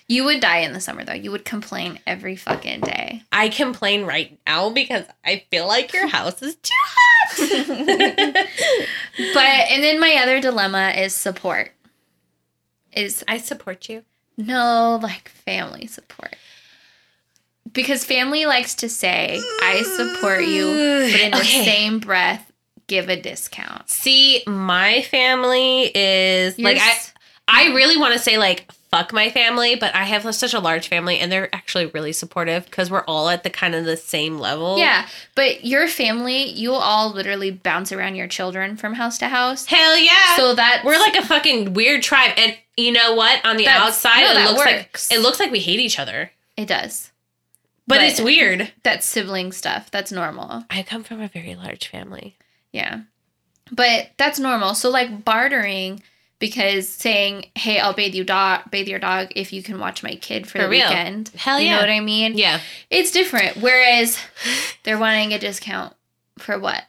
You would die in the summer though. You would complain every fucking day. I complain right now because I feel like your house is too hot. But and then my other dilemma is support. Is I support you. no like family support. Because family likes to say, I support you, but in the same breath, give a discount. See, my family is like I I really want to say like fuck my family, but I have such a large family and they're actually really supportive because we're all at the kind of the same level. Yeah, but your family, you all literally bounce around your children from house to house. Hell yeah. So that We're like a fucking weird tribe, and you know what? On the outside, no, it looks works. like it looks like we hate each other, it does. but, But- it's weird. That's sibling stuff. That's normal. I come from a very large family. Yeah. But that's normal. So like bartering because saying, "Hey, I'll bathe you dog, bathe your dog if you can watch my kid for, For the real. weekend." Hell yeah, You know what I mean? Yeah. It's different. Whereas they're wanting a discount for what?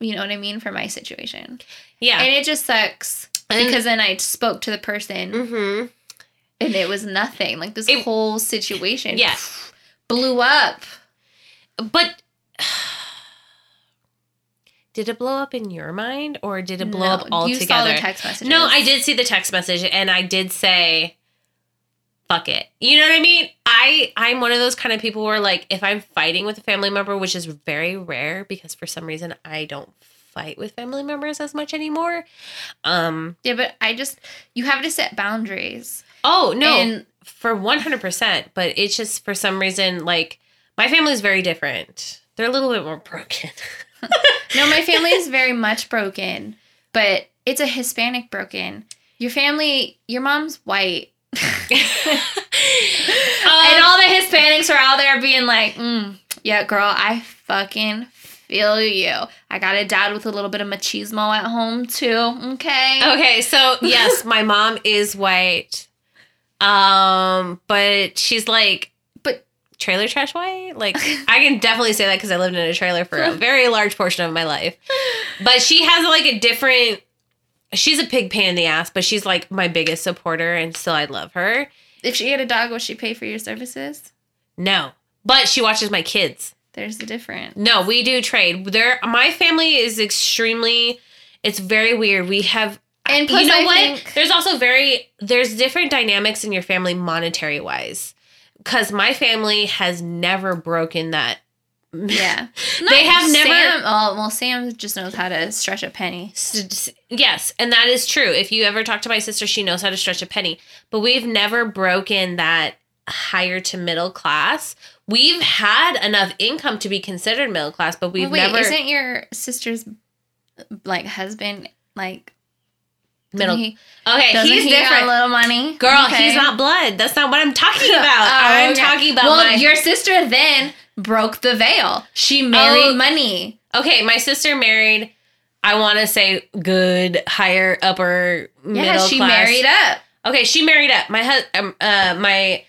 You know what I mean? For my situation. Yeah. And it just sucks And- because then I spoke to the person mm-hmm. and it was nothing. Like this It- whole situation Yeah. blew up. But did it blow up in your mind or did it blow No, up saw the text messages. No, I did see the text message and I did say fuck it. You know what I mean? I I'm one of those kind of people where like if I'm fighting with a family member, which is very rare because for some reason I don't fight with family members as much anymore. Um Yeah, but I just you have to set boundaries. oh no And for 100%, but it's just for some reason like my family is very different. They're a little bit more broken. no, my family is very much broken, but it's a Hispanic broken. Your family, your mom's white. and Um, all the Hispanics are out there being like, mm, yeah, girl, I fucking feel you. I got a dad with a little bit of machismo at home too. Okay. Okay, so yes, my mom is white. Um, but she's like trailer trash white? Like I can definitely say that cuz I lived in a trailer for a very large portion of my life. But she has like a different she's a pig pain in the ass, but she's like my biggest supporter and still I love her. If she had a dog, would she pay for your services? No. But she watches my kids. There's the difference. No, we do trade. There my family is extremely it's very weird. We have And plus, you know I what? think There's also very there's different dynamics in your family monetary wise. Cuz my family has never broken that. yeah, They have never- Sam, oh, well, Sam just knows how to stretch a penny. Yes, and that is true. If you ever talk to my sister, she knows how to stretch a penny. But we've never broken that higher to middle class. We've had enough income to be considered middle class, but we've Well, wait, never isn't your sister's like husband like middle. He, Okay, doesn't he's he different. a little money, Girl, Okay. he's not blood. That's not what I'm talking about. Oh, I'm okay. talking about well, my your sister then broke the veil. She married Oh. money. Okay, my sister married. I want to say good, higher, upper, Yeah, middle she class. married up. Okay, she married up. My hus- um, uh, my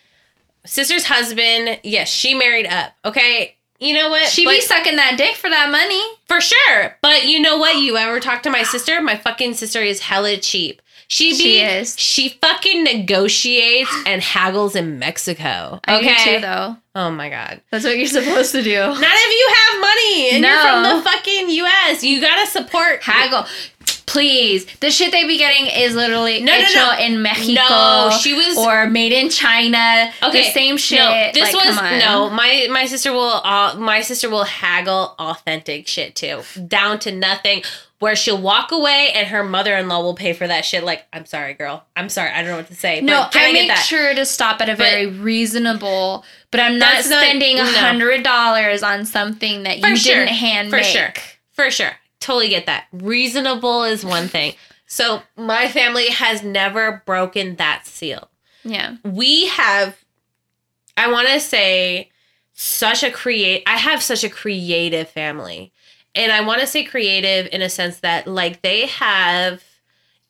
sister's husband. Yes, she married up. Okay, you know what? She But- be sucking that dick for that money. for sure. But you know what? You ever talk to my sister? My fucking sister is hella cheap. She be She is. she fucking negotiates and haggles in Mexico. I do Okay. too, though. Oh my god. That's what you're supposed to do. None of you have money and you're from the fucking US. You gotta support Haggle. Please. The shit they be getting is literally No, no, no. in Mexico. No, she was or made in China. Okay, The same shit. No, this Like, was no. My my sister will uh, my sister will haggle authentic shit too, down to nothing. Where she'll walk away and her mother in law will pay for that shit. Like, I'm sorry, girl. I'm sorry. I don't know what to say. No, I, I, make that? sure to stop at a very reasonable, but I'm not spending a hundred dollars on something that For you sure. didn't hand me. For make. sure. For sure. Totally get that. Reasonable is one thing. So my family has never broken that seal. Yeah. we have i want to say such a create i have such a creative family and i want to say creative in a sense that like they have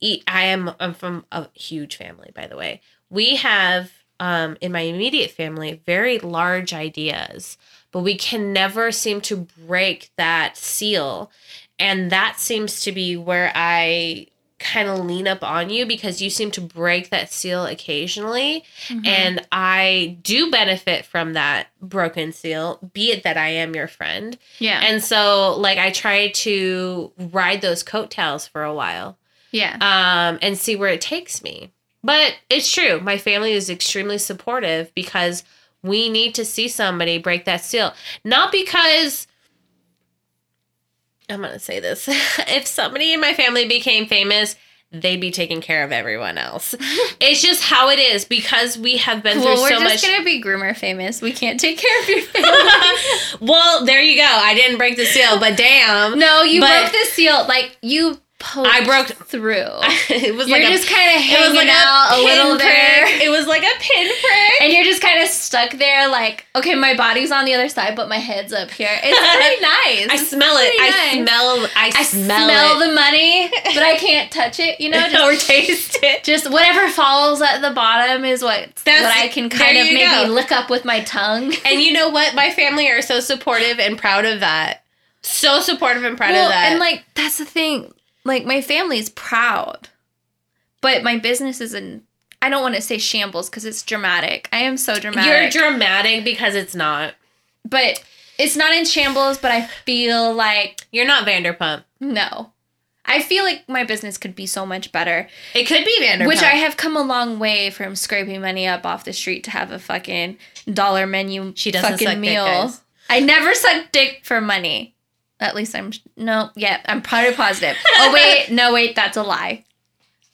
I am i'm from a huge family by the way we have um in my immediate family very large ideas but we can never seem to break that seal and that seems to be where i kind of lean up on you because you seem to break that seal occasionally Mhm. and I do benefit from that broken seal, be it that I am your friend. yeah. And so, like, I try to ride those coattails for a while yeah. um, and see where it takes me. But it's true. My family is extremely supportive because we need to see somebody break that seal. Not because. I'm going to say this. if somebody in my family became famous, they'd be taking care of everyone else. it's just how it is because we have been well, through we're just gonna be groomer famous. We can't take care of your family. well, there you go. I didn't break the seal, but damn. no, you But- broke the seal. Like you poked I broke- through. it was You're like just a kind of it was hanging like out a, little pinprick. there. It was like a pinprick. and you're just kind of stuck there, like, okay, my body's on the other side, but my head's up here. It's pretty nice. I smell it. pretty I smell. I, I smell, smell, the money, but I can't touch it. You know, just or taste it. just whatever falls at the bottom is what That's- what I can kind of maybe go. lick up with my tongue. And you know what? My family are so supportive and proud of that. So supportive and proud Well, of that. and like that's the thing. Like my family's proud, but my business is in. I don't want to say shambles because it's dramatic. I am so dramatic. you're dramatic. because it's not. but it's not in shambles. But I feel like You're not Vanderpump. no. I feel like my business could be so much better. It could be Vanderpump. Which I have come a long way from scraping money up off the street to have a fucking dollar menu She doesn't fucking suck dick. I never sucked dick for money. At least I'm no, yeah, I'm probably positive. oh wait, no wait, that's a lie.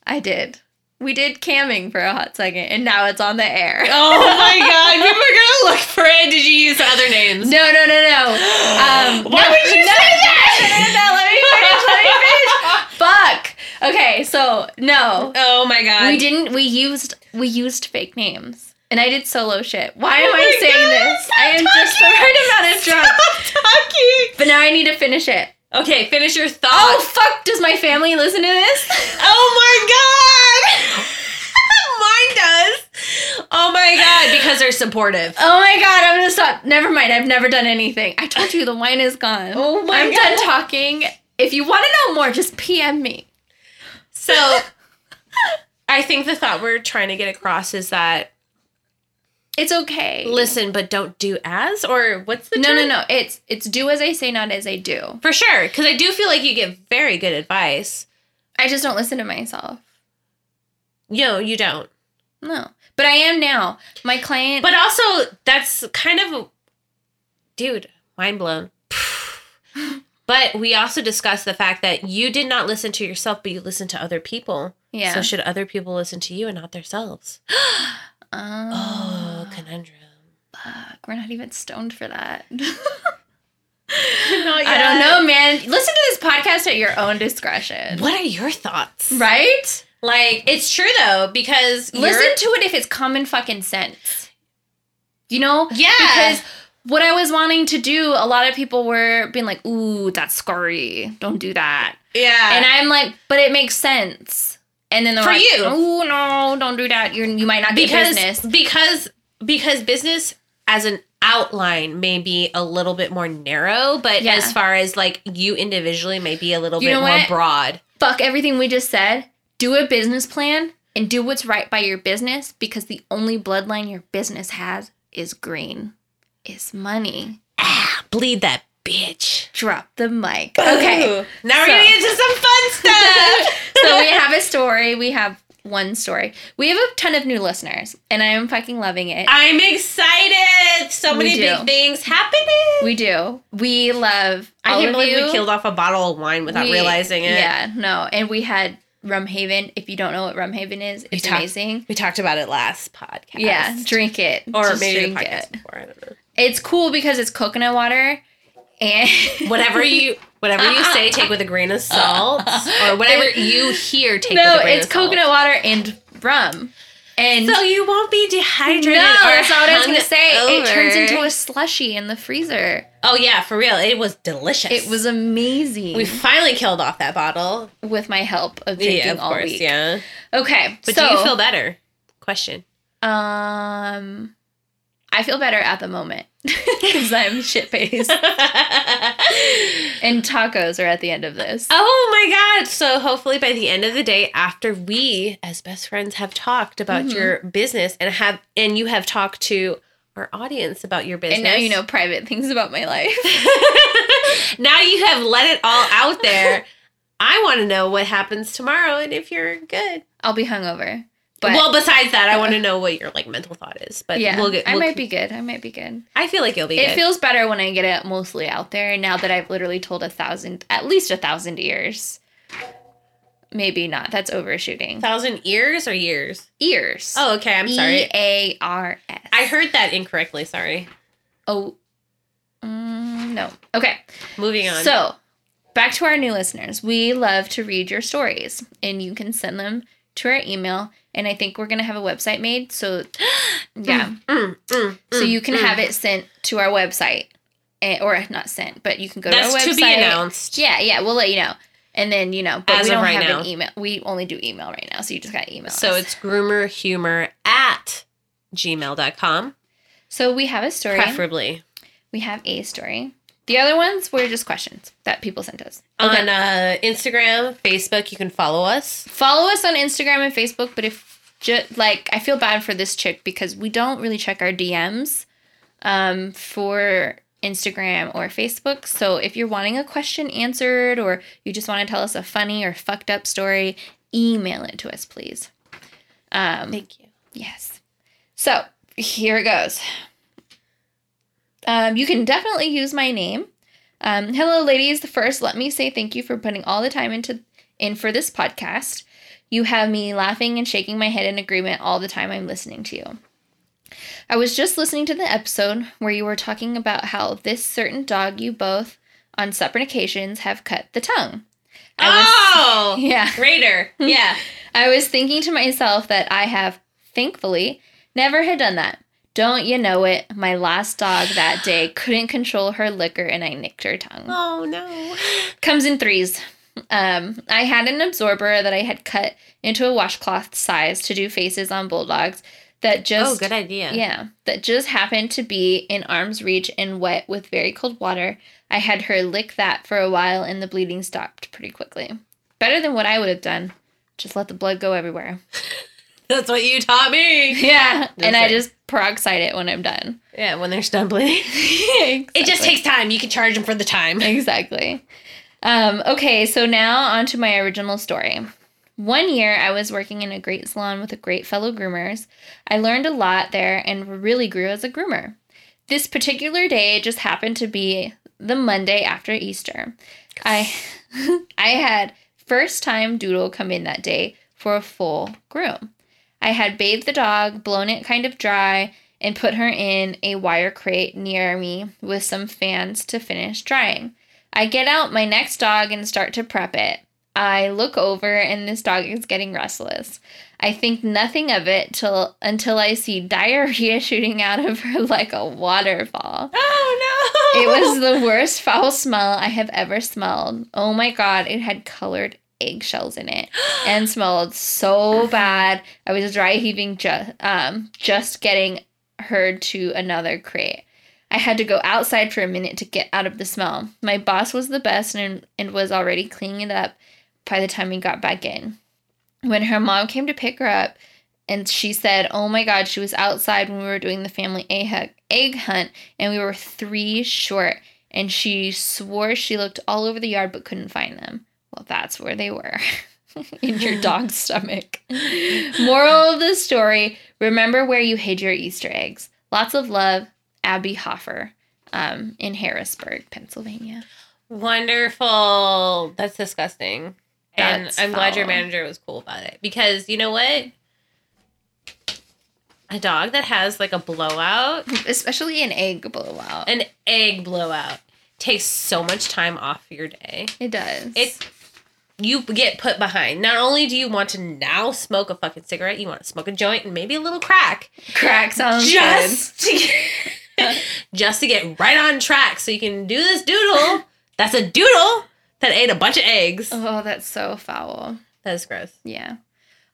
I did. We did camming for a hot second, and now it's on the air. Oh my god! People are gonna look for it. Did you use other names? No, no, no, no. Um, Why no, would you no, say that? No, no, no, let me finish. Let me finish. Fuck. Okay, so no, Oh my god! we didn't. We used we used fake names, and I did solo shit. Why oh am Oh I saying God, this? I am just the talking. right amount of drunk. Stop talking. But now I need to finish it. Okay, finish your thought. Oh, oh fuck! Does my family listen to this? Oh my god! Mine does. Oh my god, because they're supportive. Oh my god! I'm gonna stop. Never mind. I've never done anything. I told you the wine is gone. Oh my I'm God. done talking. If you want to know more, just PM me. So, I think the thought we're trying to get across is that It's okay. listen, but don't do as or what's the No, term? no, no. It's it's do as I say, not as I do. For sure, because I do feel like you give very good advice. I just don't listen to myself. No, you don't. No, but I am now. My client. But also, that's kind of, dude, mind blown. But we also discussed the fact that you did not listen to yourself, but you listened to other people. yeah. So should other people listen to you and not themselves? oh, Oh, conundrum. fuck. We're not even stoned for that. Not I don't know, man. Listen to this podcast at your own discretion. What are your thoughts? Right? Like, it's true though, because Listen you're- to it if it's common fucking sense. You know? Yeah. Because what I was wanting to do, a lot of people were being like, ooh, that's scary. Don't do that. yeah. And I'm like, but it makes sense. And then they're For like, you. oh no, don't do that. You're you might not get because business. because because business as an outline may be a little bit more narrow, but Yeah. as far as like you individually may be a little You bit know more what? broad. Fuck everything we just said. Do a business plan and do what's right by your business because the only bloodline your business has is green. Is money. Ah, bleed that bitch. Drop the mic. Okay. Ooh. Now we're So- getting into some fun stuff. so we have a story. We have one story. We have a ton of new listeners, and I am fucking loving it. I'm excited. So many big things happening. We do. We love. I can't believe you. we killed off a bottle of wine without We- realizing it. Yeah, no, and we had Rum Haven. If you don't know what Rum Haven is, it's talked- amazing. We talked about it last podcast. Yeah, drink it Or Just maybe the drink podcast it. before. I don't know. It's cool because it's coconut water, and Whatever you whatever you say, take with a grain of salt, or whatever you hear, take no, with a grain it's of salt. No, it's coconut water and rum, and So you won't be dehydrated. no, that's not what I was gonna say. It turns into a slushy in the freezer. Oh yeah, for real. It was delicious. It was amazing. We finally killed off that bottle. with my help of drinking Yeah, of all course. week. Yeah. Okay, But so do you feel better? Question. um, I feel better at the moment because I'm shit faced, and tacos are at the end of this. Oh my god. So hopefully by the end of the day after we as best friends have talked about Mhm. your business and have and you have talked to our audience about your business. and now you know private things about my life. now you have let it all out there. I want to know what happens tomorrow and if you're good. I'll be hungover, but well, besides that, I want to know what your like mental thought is. But yeah, we'll get. I we'll- might be good. I might be good. I feel like you'll be. It good. feels better when I get it mostly out there. Now that I've literally told a thousand, at least a thousand ears. Maybe not. That's overshooting. thousand ears or years. Ears. Oh, okay. I'm sorry. E A R S. I heard that incorrectly. Sorry. Oh. Mm, no. Okay. Moving on. So, back to our new listeners. We love to read your stories, and you can send them to our email, and I think we're gonna have a website made. So yeah, Mm, mm, so mm, you can mm. have it sent to our website, eh, or not sent, but you can go That's to our website. to be announced. Yeah, yeah, we'll let you know. And then you know, but As we don't right have now. an email. We only do email right now, so you just got to email. So us. it's groomerhumor at gmail.com, so we have a story. preferably. We have a story. The other ones were just questions that people sent us. On uh, Instagram, Facebook, you can follow us. Follow us on Instagram and Facebook, but if just like I feel bad for this chick because we don't really check our DMs um, for Instagram or Facebook. So if you're wanting a question answered or you just want to tell us a funny or fucked up story, email it to us, please. Um, Thank you. Yes. So here it goes. Um, you can definitely use my name. Um, hello, ladies. First, let me say thank you for putting all the time into in for this podcast. You have me laughing and shaking my head in agreement all the time I'm listening to you. I was just listening to the episode where you were talking about how this certain dog you both, on separate occasions, have cut the tongue. I was, oh! yeah. Raider. Yeah. I was thinking to myself that I have, thankfully, never had done that. Don't you know it? My last dog that day couldn't control her liquor and I nicked her tongue. oh, no. Comes in threes. Um, I had an absorber that I had cut into a washcloth size to do faces on bulldogs that just oh, good idea. yeah, that just happened to be in arm's reach and wet with very cold water. I had her lick that for a while and the bleeding stopped pretty quickly. Better than what I would have done. Just let the blood go everywhere. That's what you taught me. Yeah, and I just peroxide it when I'm done. Yeah, when they're stumbling. bleeding. It just takes time. You can charge them for the time. exactly. Um, okay, so now on to my original story. One year, I was working in a great salon with a great fellow groomers. I learned a lot there and really grew as a groomer. This particular day just happened to be the Monday after Easter. I I had first time Doodle come in that day for a full groom. I had bathed the dog, blown it kind of dry, and put her in a wire crate near me with some fans to finish drying. I get out my next dog and start to prep it. I look over and this dog is getting restless. I think nothing of it till until I see diarrhea shooting out of her like a waterfall. Oh, no. It was the worst foul smell I have ever smelled. Oh my god, it had colored eggshells in it and smelled so bad. I was dry heaving just um just getting her to another crate. I had to go outside for a minute to get out of the smell. My boss was the best and, and was already cleaning it up by the time we got back in. When her mom came to pick her up, and she said, Oh my God, she was outside when we were doing the family egg, egg hunt, and we were three short. And she swore she looked all over the yard but couldn't find them. That's where they were in your dog's stomach. Moral of the story remember where you hid your Easter eggs. Lots of love, Abby Hoffer um, in Harrisburg, Pennsylvania. Wonderful. That's disgusting. And That's I'm glad your manager was cool about it because you know what? A dog that has like a blowout, Especially an egg blowout. an egg blowout, takes so much time off your day. It does. It you get put behind. Not only do you want to now smoke a fucking cigarette, you want to smoke a joint and maybe a little crack. crack sounds just to get, just to get right on track so you can do this doodle. That's a doodle that ate a bunch of eggs. Oh, that's so foul. That is gross. Yeah.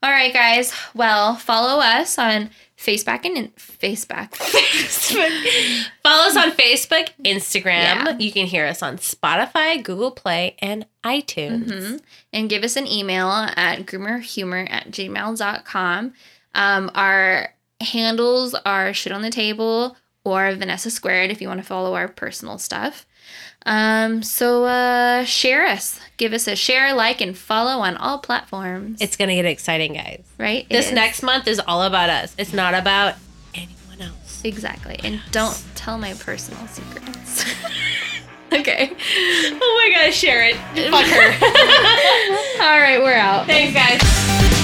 All right, guys. Well, follow us on Facebook and Facebook. Follow us on Facebook, Instagram. Yeah. You can hear us on Spotify, Google Play, and iTunes. Mhm. And give us an email at groomerhumor at gmail.com. Um, our handles are shit on the table or Vanessa Squared if you want to follow our personal stuff. Um, so uh, share us. Give us a share, like, and follow on all platforms. It's going to get exciting, guys. right. It This is. next month is all about us. It's not about anyone else. Exactly. And don't tell my personal secrets. okay. Oh my gosh, share it. Fuck her. All right, we're out. Thanks, guys.